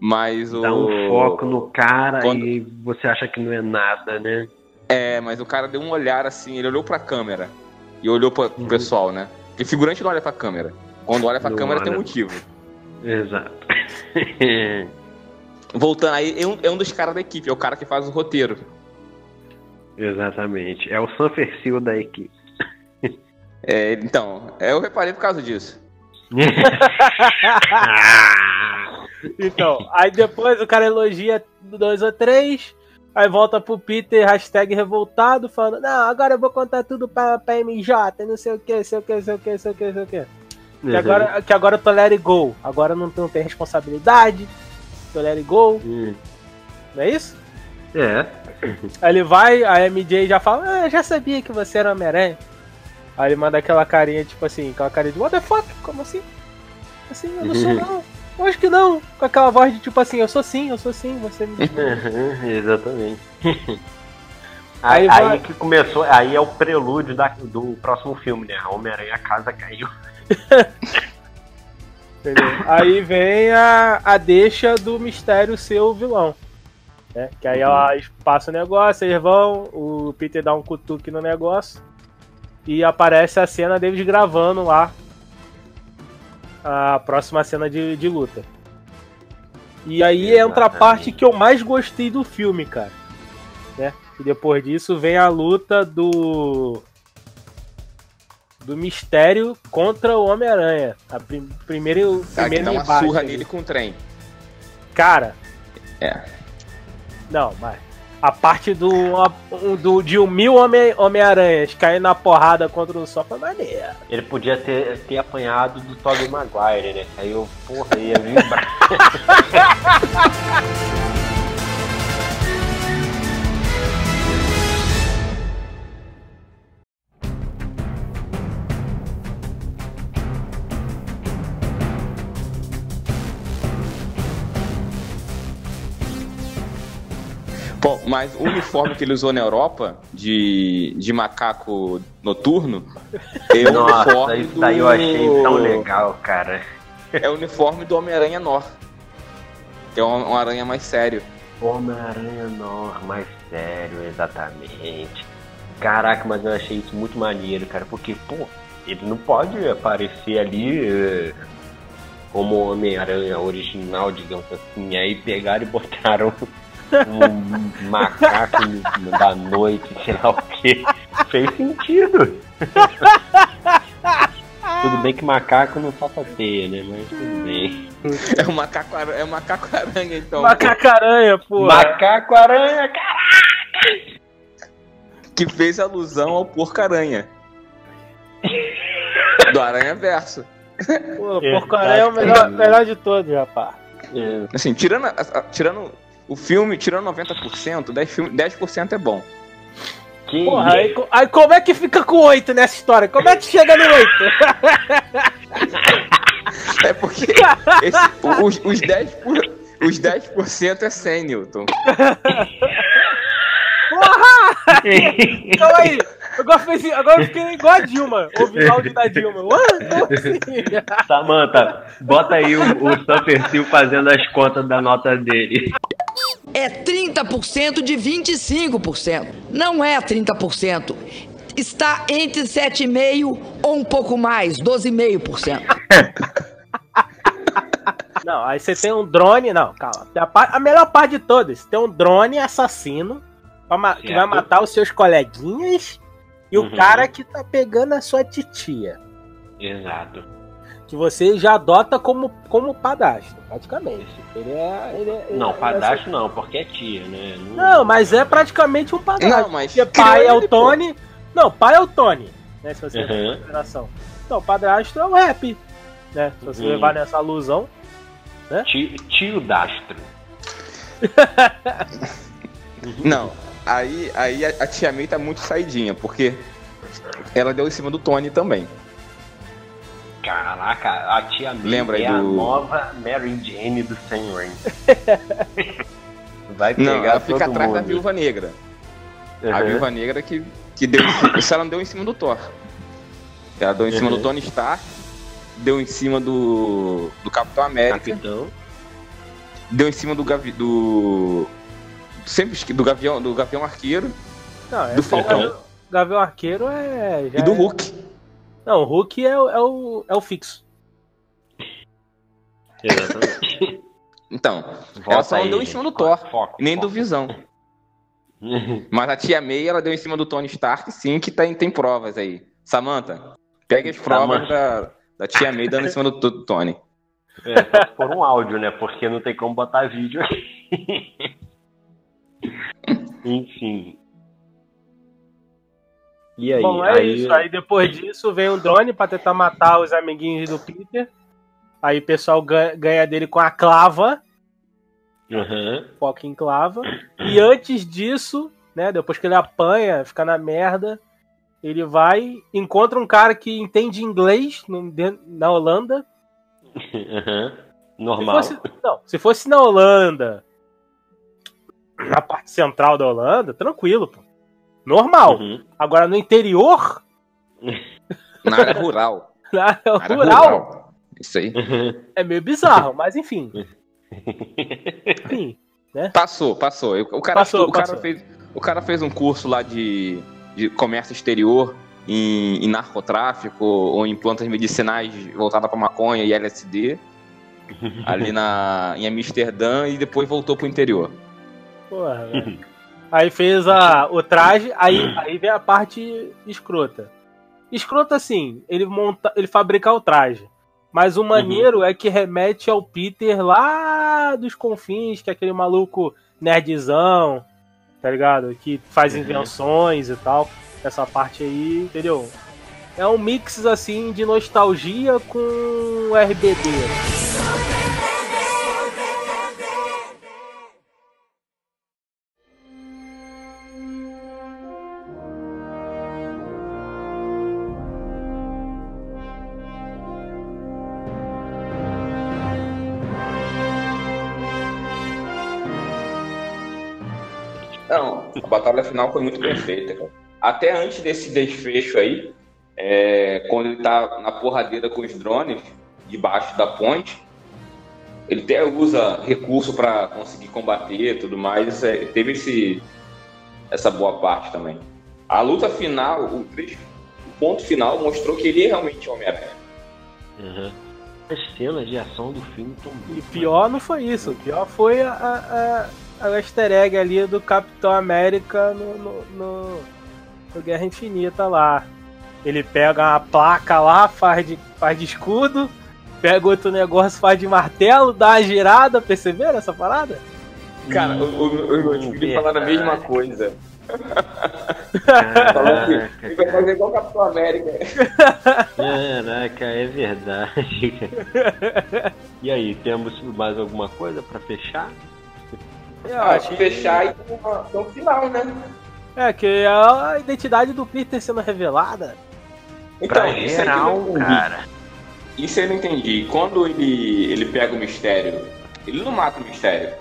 Mas o. Dá um foco no cara Quando- e você acha que não é nada, né? É, mas o cara deu um olhar assim, ele olhou pra câmera e olhou pro Uhum. pessoal, né? Porque figurante não olha pra câmera. Quando olha pra Não câmera tem olha. motivo. Exato. Voltando aí, é um, é um dos caras da equipe, é o cara que faz o roteiro. Exatamente. É o Sanfercil da equipe. É, então, eu reparei por causa disso. Então, aí depois o cara elogia dois ou três, aí volta pro Peter, hashtag revoltado, falando, não, agora eu vou contar tudo pra, pra MJ, não sei o que, sei o que, sei o que, sei o que, sei o que. Que agora, que agora eu tô let it go. Agora não, não tem responsabilidade. Tô let it go. Hum. Não é isso? É. Aí ele vai, a MJ já fala, ah, eu já sabia que você era Homem-Aranha. Aí ele manda aquela carinha, tipo assim, aquela carinha de what the fuck? Como assim? Assim, eu não sou não. Eu acho que não. Com aquela voz de tipo assim, eu sou sim, eu sou sim, você me Uhum, Exatamente. Aí Aí, vai- aí que começou, aí é o prelúdio da- do próximo filme, né? Homem-Aranha casa caiu. Entendeu? Aí vem a, a deixa do mistério ser o vilão. Né? Que aí ela passa o negócio, eles vão, o Peter dá um cutuque no negócio e aparece a cena deles gravando lá a próxima cena de, de luta. E aí entra a Exatamente. parte que eu mais gostei do filme, cara. Né? E depois disso vem a luta do. Do mistério contra o Homem-Aranha. A prim primeiro, primeiro dá uma surra ali. nele com o trem. Cara. É. Não, mas. A parte do, do de um mil Homem- Homem-Aranhas caindo na porrada contra o Sol foi maneira. Ele podia ter, ter apanhado do Tobey Maguire, né? Aí eu, porra, ia vibrar. Bom, mas o uniforme que ele usou na Europa, de, de macaco noturno, é o Nossa, uniforme isso daí eu achei tão do- legal, cara. É o uniforme do Homem-Aranha Nor. Que é um, um aranha mais sério. Homem-Aranha Nor, mais sério, exatamente. Caraca, mas eu achei isso muito maneiro, cara, porque, pô, ele não pode aparecer ali eh, como Homem-Aranha original, digamos assim. Aí pegaram e botaram um macaco da noite, sei lá o que. Fez sentido. Tudo bem que macaco não solta teia, né? Mas tudo bem. É um macaco, aranha- é um macaco aranha, então. Macacaranha, pô. Macaco aranha, cara! Que fez alusão ao porco-aranha. Do Aranha Verso. Pô, Porco-Aranha é o melhor, melhor de todos, rapaz. É, Assim, tirando, a- a- tirando o filme, tirando 90%, 10%, filme, 10 é bom. que Porra, aí, aí como é que fica com oito nessa história? Como é que chega no oito? É porque esse- os, os 10%, por, os 10% é 100, Newton. Calma aí. Agora, fez, agora eu fiquei igual a Dilma. Ouvi o áudio da Dilma. Assim? Samantha, bota aí o, o Sanfercil fazendo as contas da nota dele. É 30% de 25%. Não é 30%. Está entre 7,5% ou um pouco mais, 12,5%. Não, aí você tem um drone. Não, calma. A, melhor parte de todas: tem um drone assassino que Certo. vai matar os seus coleguinhas e o Uhum. cara que tá pegando a sua titia. Exato. Que você já adota como, como padastro, praticamente. Ele é. Ele é ele Não, é- padastro não, porque é tia, né? Não, mas é praticamente um padastro. Não, mas Porque pai é o ele, pô. Tony. Não, pai é o Tony, né? Se você levar Uhum. em consideração. Então, padrasto é o rap. Né? Se você Uhum. levar nessa alusão. Tio, tio Dastro. Não, aí, aí a, a tia May tá muito saidinha, porque ela deu em cima do Tony também. Caraca, a tia May Lembra é a do- nova Mary Jane do Sam Raimi. Vai Não, pegar ela fica atrás da mundo. Viúva Negra. A Uhum. Viúva Negra que, que deu isso ela não deu em cima do Thor. Ela deu em cima Uhum. do Tony Stark, deu em cima do, do Capitão América, Capitão. deu em cima do Gavi, do sempre do Gavião, do Gavião Arqueiro Não, é Do Falcão. Gavião, Gavião Arqueiro é. já e do é- Hulk. Não, o Hulk é, o- é o, é o fixo. Exatamente. Então, Volta ela só não aí, deu em cima do Thor, Foco, nem foco. do Visão. Mas a tia May, ela deu em cima do Tony Stark, sim, que tem, tem provas aí. Samantha, pega as provas da, da tia May dando em cima do, do Tony. É, só se for um áudio, né? Porque não tem como botar vídeo aqui. Enfim. E aí? Bom, é isso. Aí depois disso vem um drone pra tentar matar os amiguinhos do Peter. Aí o pessoal ganha, dele com a clava, Aham. foca em clava. E antes disso, né, depois que ele apanha, fica na merda, ele vai, encontra um cara que entende inglês no- na Holanda. Se Normal. fosse, não, se fosse na Holanda, na parte central da Holanda, tranquilo, pô. Normal. Uhum. Agora no interior, Na área rural. na área Na área rural, Isso aí. é meio bizarro, mas enfim. Enfim, Passou, passou. O cara, Passou, o cara, passou. Fez, o cara fez um curso lá de, de comércio exterior em, em narcotráfico ou em plantas medicinais voltadas para maconha e LSD. ali na, em Amsterdã e depois voltou pro interior. porra, velho. Aí fez a, o traje, aí, aí vem a parte escrota. Escrota assim, ele monta, ele fabrica o traje. Mas o maneiro é que remete ao Peter lá dos confins, que é aquele maluco nerdzão, tá ligado? Que faz Uhum. invenções e tal. Essa parte aí, entendeu? É um mix assim de nostalgia com RBD. Batalha final foi muito bem feita, cara. Até antes desse desfecho aí, é, quando ele tá na porradeira com os drones, debaixo da ponte, ele até usa recurso pra conseguir combater e tudo mais. é, teve esse, essa boa parte também. A luta final, o, o ponto final, mostrou que ele é realmente Homem-Aranha. Uhum. As cenas de ação do filme estão E muito pior não foi isso, o pior foi a, a, a easter egg ali do Capitão América no, no, no- no Guerra Infinita lá. Ele pega uma placa lá, faz de, faz de escudo, pega outro negócio, faz de martelo, dá uma girada, perceberam essa parada? Cara, o- o- os meus filhos falaram a mesma coisa. Falando que ele vai fazer igual o Capitão América. Caraca, é verdade. E aí, temos mais alguma coisa pra fechar? Eu Ah, achei- fechar e uma- um final, né? É, que é a identidade do Peter sendo revelada. Pra Então, isso que eu geral, não entendi. cara. Isso eu não entendi. Quando ele, ele pega o mistério, ele não mata o mistério.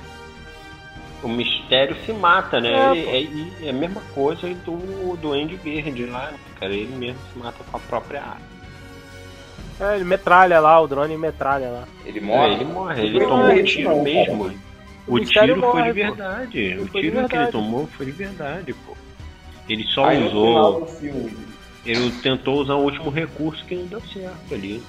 O mistério se mata, né? É, Ele- é, é a mesma coisa do Duende Verde lá, né, cara. Ele mesmo se mata com a própria arma. É, ele metralha lá, o drone metralha lá. Ele É, morre. ele morre, ele Não, tomou um ele tiro não, mesmo. O tiro foi morre, de pô. verdade. O foi de tiro que ele verdade. tomou foi de verdade, pô. Ele só Aí no final usou. do filme, Ele tentou usar o último recurso que não deu certo ali.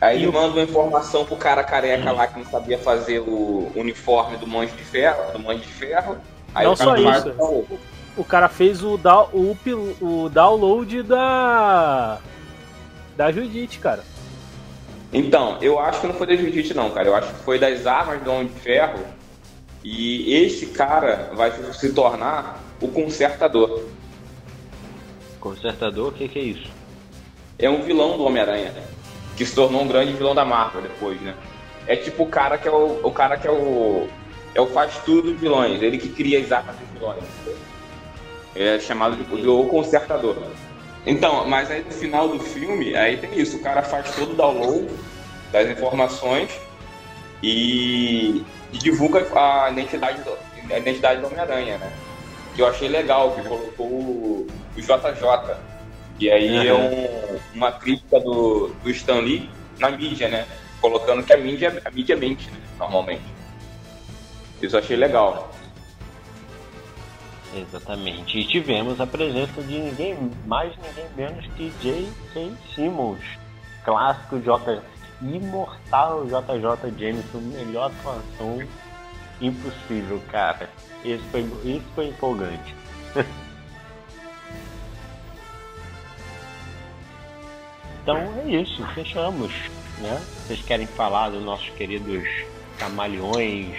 aí ele manda uma informação pro cara careca lá que não sabia fazer o uniforme do Manjo de Ferro, do Manjo de Ferro. Aí Não o cara só isso. O cara fez o, down, o, o download da. Da Judite, cara. Então, eu acho que não foi da Judite não, cara. Eu acho que foi das armas do Homem de Ferro. E esse cara vai se tornar o consertador. Consertador, o que, que é isso? é um vilão do Homem-Aranha, né? Que se tornou um grande vilão da Marvel depois, né? É tipo o cara que é o, o cara que é o é o faz tudo dos vilões, ele que cria as armas dos vilões. É chamado de, de o consertador. Então, mas aí no final do filme, aí tem isso, o cara faz todo o download das informações e, e divulga a identidade do, a identidade do Homem-Aranha, né? Que eu achei legal, que colocou o, o JJ. E aí é um- uma crítica do, do Stan Lee na mídia, né? Colocando que a mídia, a mídia mente, né? Normalmente. Isso eu achei legal. Exatamente. E tivemos a presença de ninguém mais, ninguém menos que J.K. Simmons, clássico J. Imortal JJ Jameson, melhor atuação impossível, cara. Isso foi, isso foi empolgante. então é isso, fechamos. Né? Vocês querem falar dos nossos queridos camaleões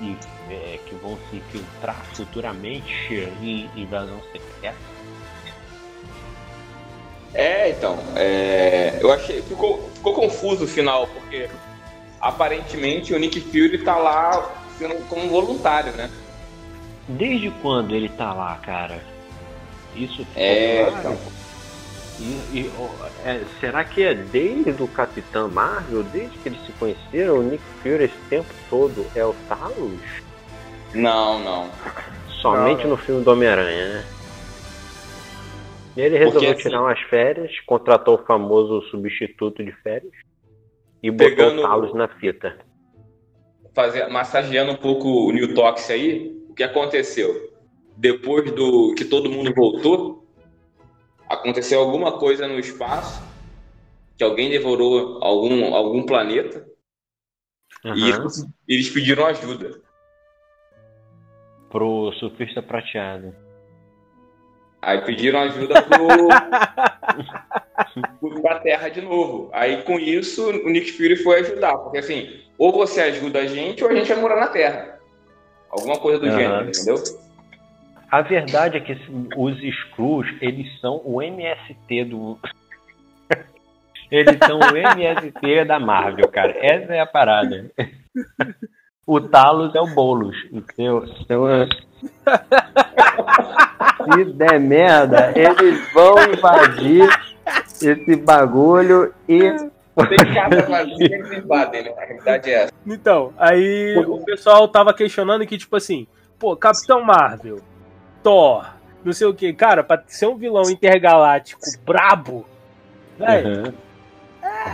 e, é, que vão se infiltrar futuramente em invasão secreta? É, então, é, eu achei. Ficou, ficou confuso o final, porque aparentemente o Nick Fury tá lá como voluntário, né? Desde quando ele tá lá, cara? Isso ficou É, claro? então. E, e, é, será que é desde o Capitão Marvel, desde que eles se conheceram, o Nick Fury esse tempo todo é o Talos? Não, não. Somente Não, não. no filme do Homem-Aranha, né? E ele Porque, resolveu assim- tirar umas férias, contratou o famoso substituto de férias e botou Pegando- o Talos na fita. Fazer, massageando um pouco o New Tox aí, o que aconteceu? Depois do que todo mundo voltou, aconteceu alguma coisa no espaço, que alguém devorou algum, algum planeta, e Aham. eles, eles pediram ajuda. Pro surfista prateado. Aí pediram ajuda pro, pro- pra Terra de novo. Aí com isso o Nick Fury foi ajudar, porque assim, ou você ajuda a gente ou a gente vai morar na Terra. Alguma coisa do Aham. gênero, entendeu? A verdade é que os Skrulls, eles são o MST do. eles são o MST da Marvel, cara. Essa é a parada. O Talos é o Boulos, entendeu? Então, é- se der merda, eles vão invadir esse bagulho e. Tem casa vazia que eles invadem, né? A realidade é essa. Então, aí o pessoal tava questionando que, tipo assim, pô, Capitão Marvel, Thor, não sei o que, cara, pra ser um vilão intergaláctico brabo, velho, Uhum.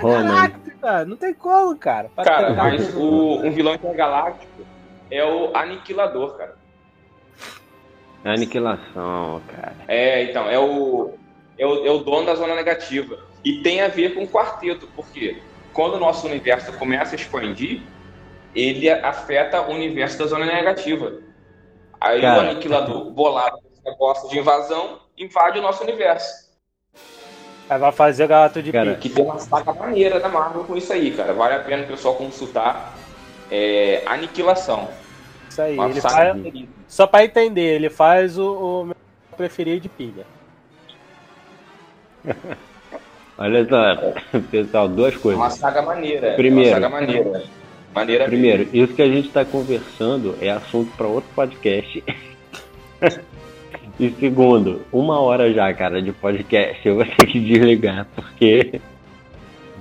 Ronan. Cara, não tem como, cara. Pra Cara, mas o, um vilão intergaláctico é o Aniquilador, cara. Aniquilação, cara. É, então, é o, é o, é o dono da zona negativa. E tem a ver com o quarteto, porque quando o nosso universo começa a expandir, ele afeta o universo da zona negativa. Aí Cara. o aniquilador, bolado negócio de invasão, invade o nosso universo. Aí vai fazer o Galato de Cara, pique. Que tem uma saga maneira da Marvel com isso aí, cara. Vale a pena o pessoal consultar. É, Aniquilação. Isso aí, Uma ele saga faz, só pra entender, ele faz o, o meu preferido de pilha. Olha só, pessoal, duas coisas. Uma saga maneira. Primeiro. Uma saga maneira. Maneira Primeiro, isso que a gente está conversando é assunto para outro podcast. e segundo, uma hora já, cara, de podcast. Eu vou ter que desligar porque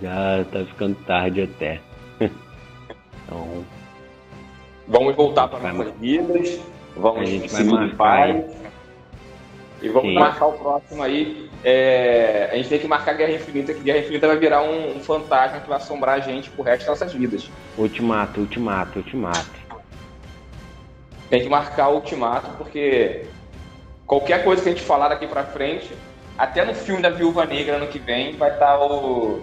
já tá ficando tarde até. Então, Vamos voltar para nossas vidas. Vamos seguir em paz. E vamos Sim. marcar o próximo aí. É, a gente tem que marcar Guerra Infinita, que Guerra Infinita vai virar um, um fantasma que vai assombrar a gente pro resto das nossas vidas. ultimato, ultimato, ultimato. Tem que marcar o ultimato, porque qualquer coisa que a gente falar daqui pra frente, até no filme da Viúva Negra ano que vem, vai estar o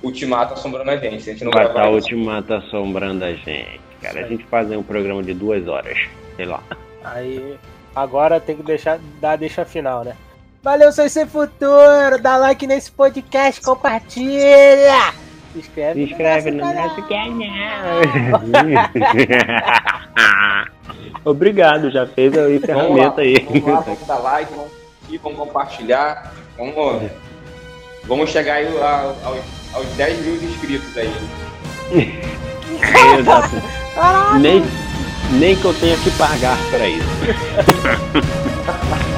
ultimato assombrando a gente. A gente não Vai estar o isso. ultimato assombrando a gente. Cara, a gente fazer um programa de duas horas. Sei lá. Aí, agora tem que deixar, dar a deixa final, né? Valeu, Sem Ser Futuro! Dá like nesse podcast, compartilha! Se inscreve, Se inscreve no canal. nosso canal. Obrigado, já fez a encerramento aí. vamos lá, vamos dar like, vamos vamos compartilhar. Vamos, vamos chegar aí a- aos, aos 10 mil inscritos aí. Exato. Nem, nem que eu tenha que pagar pra isso.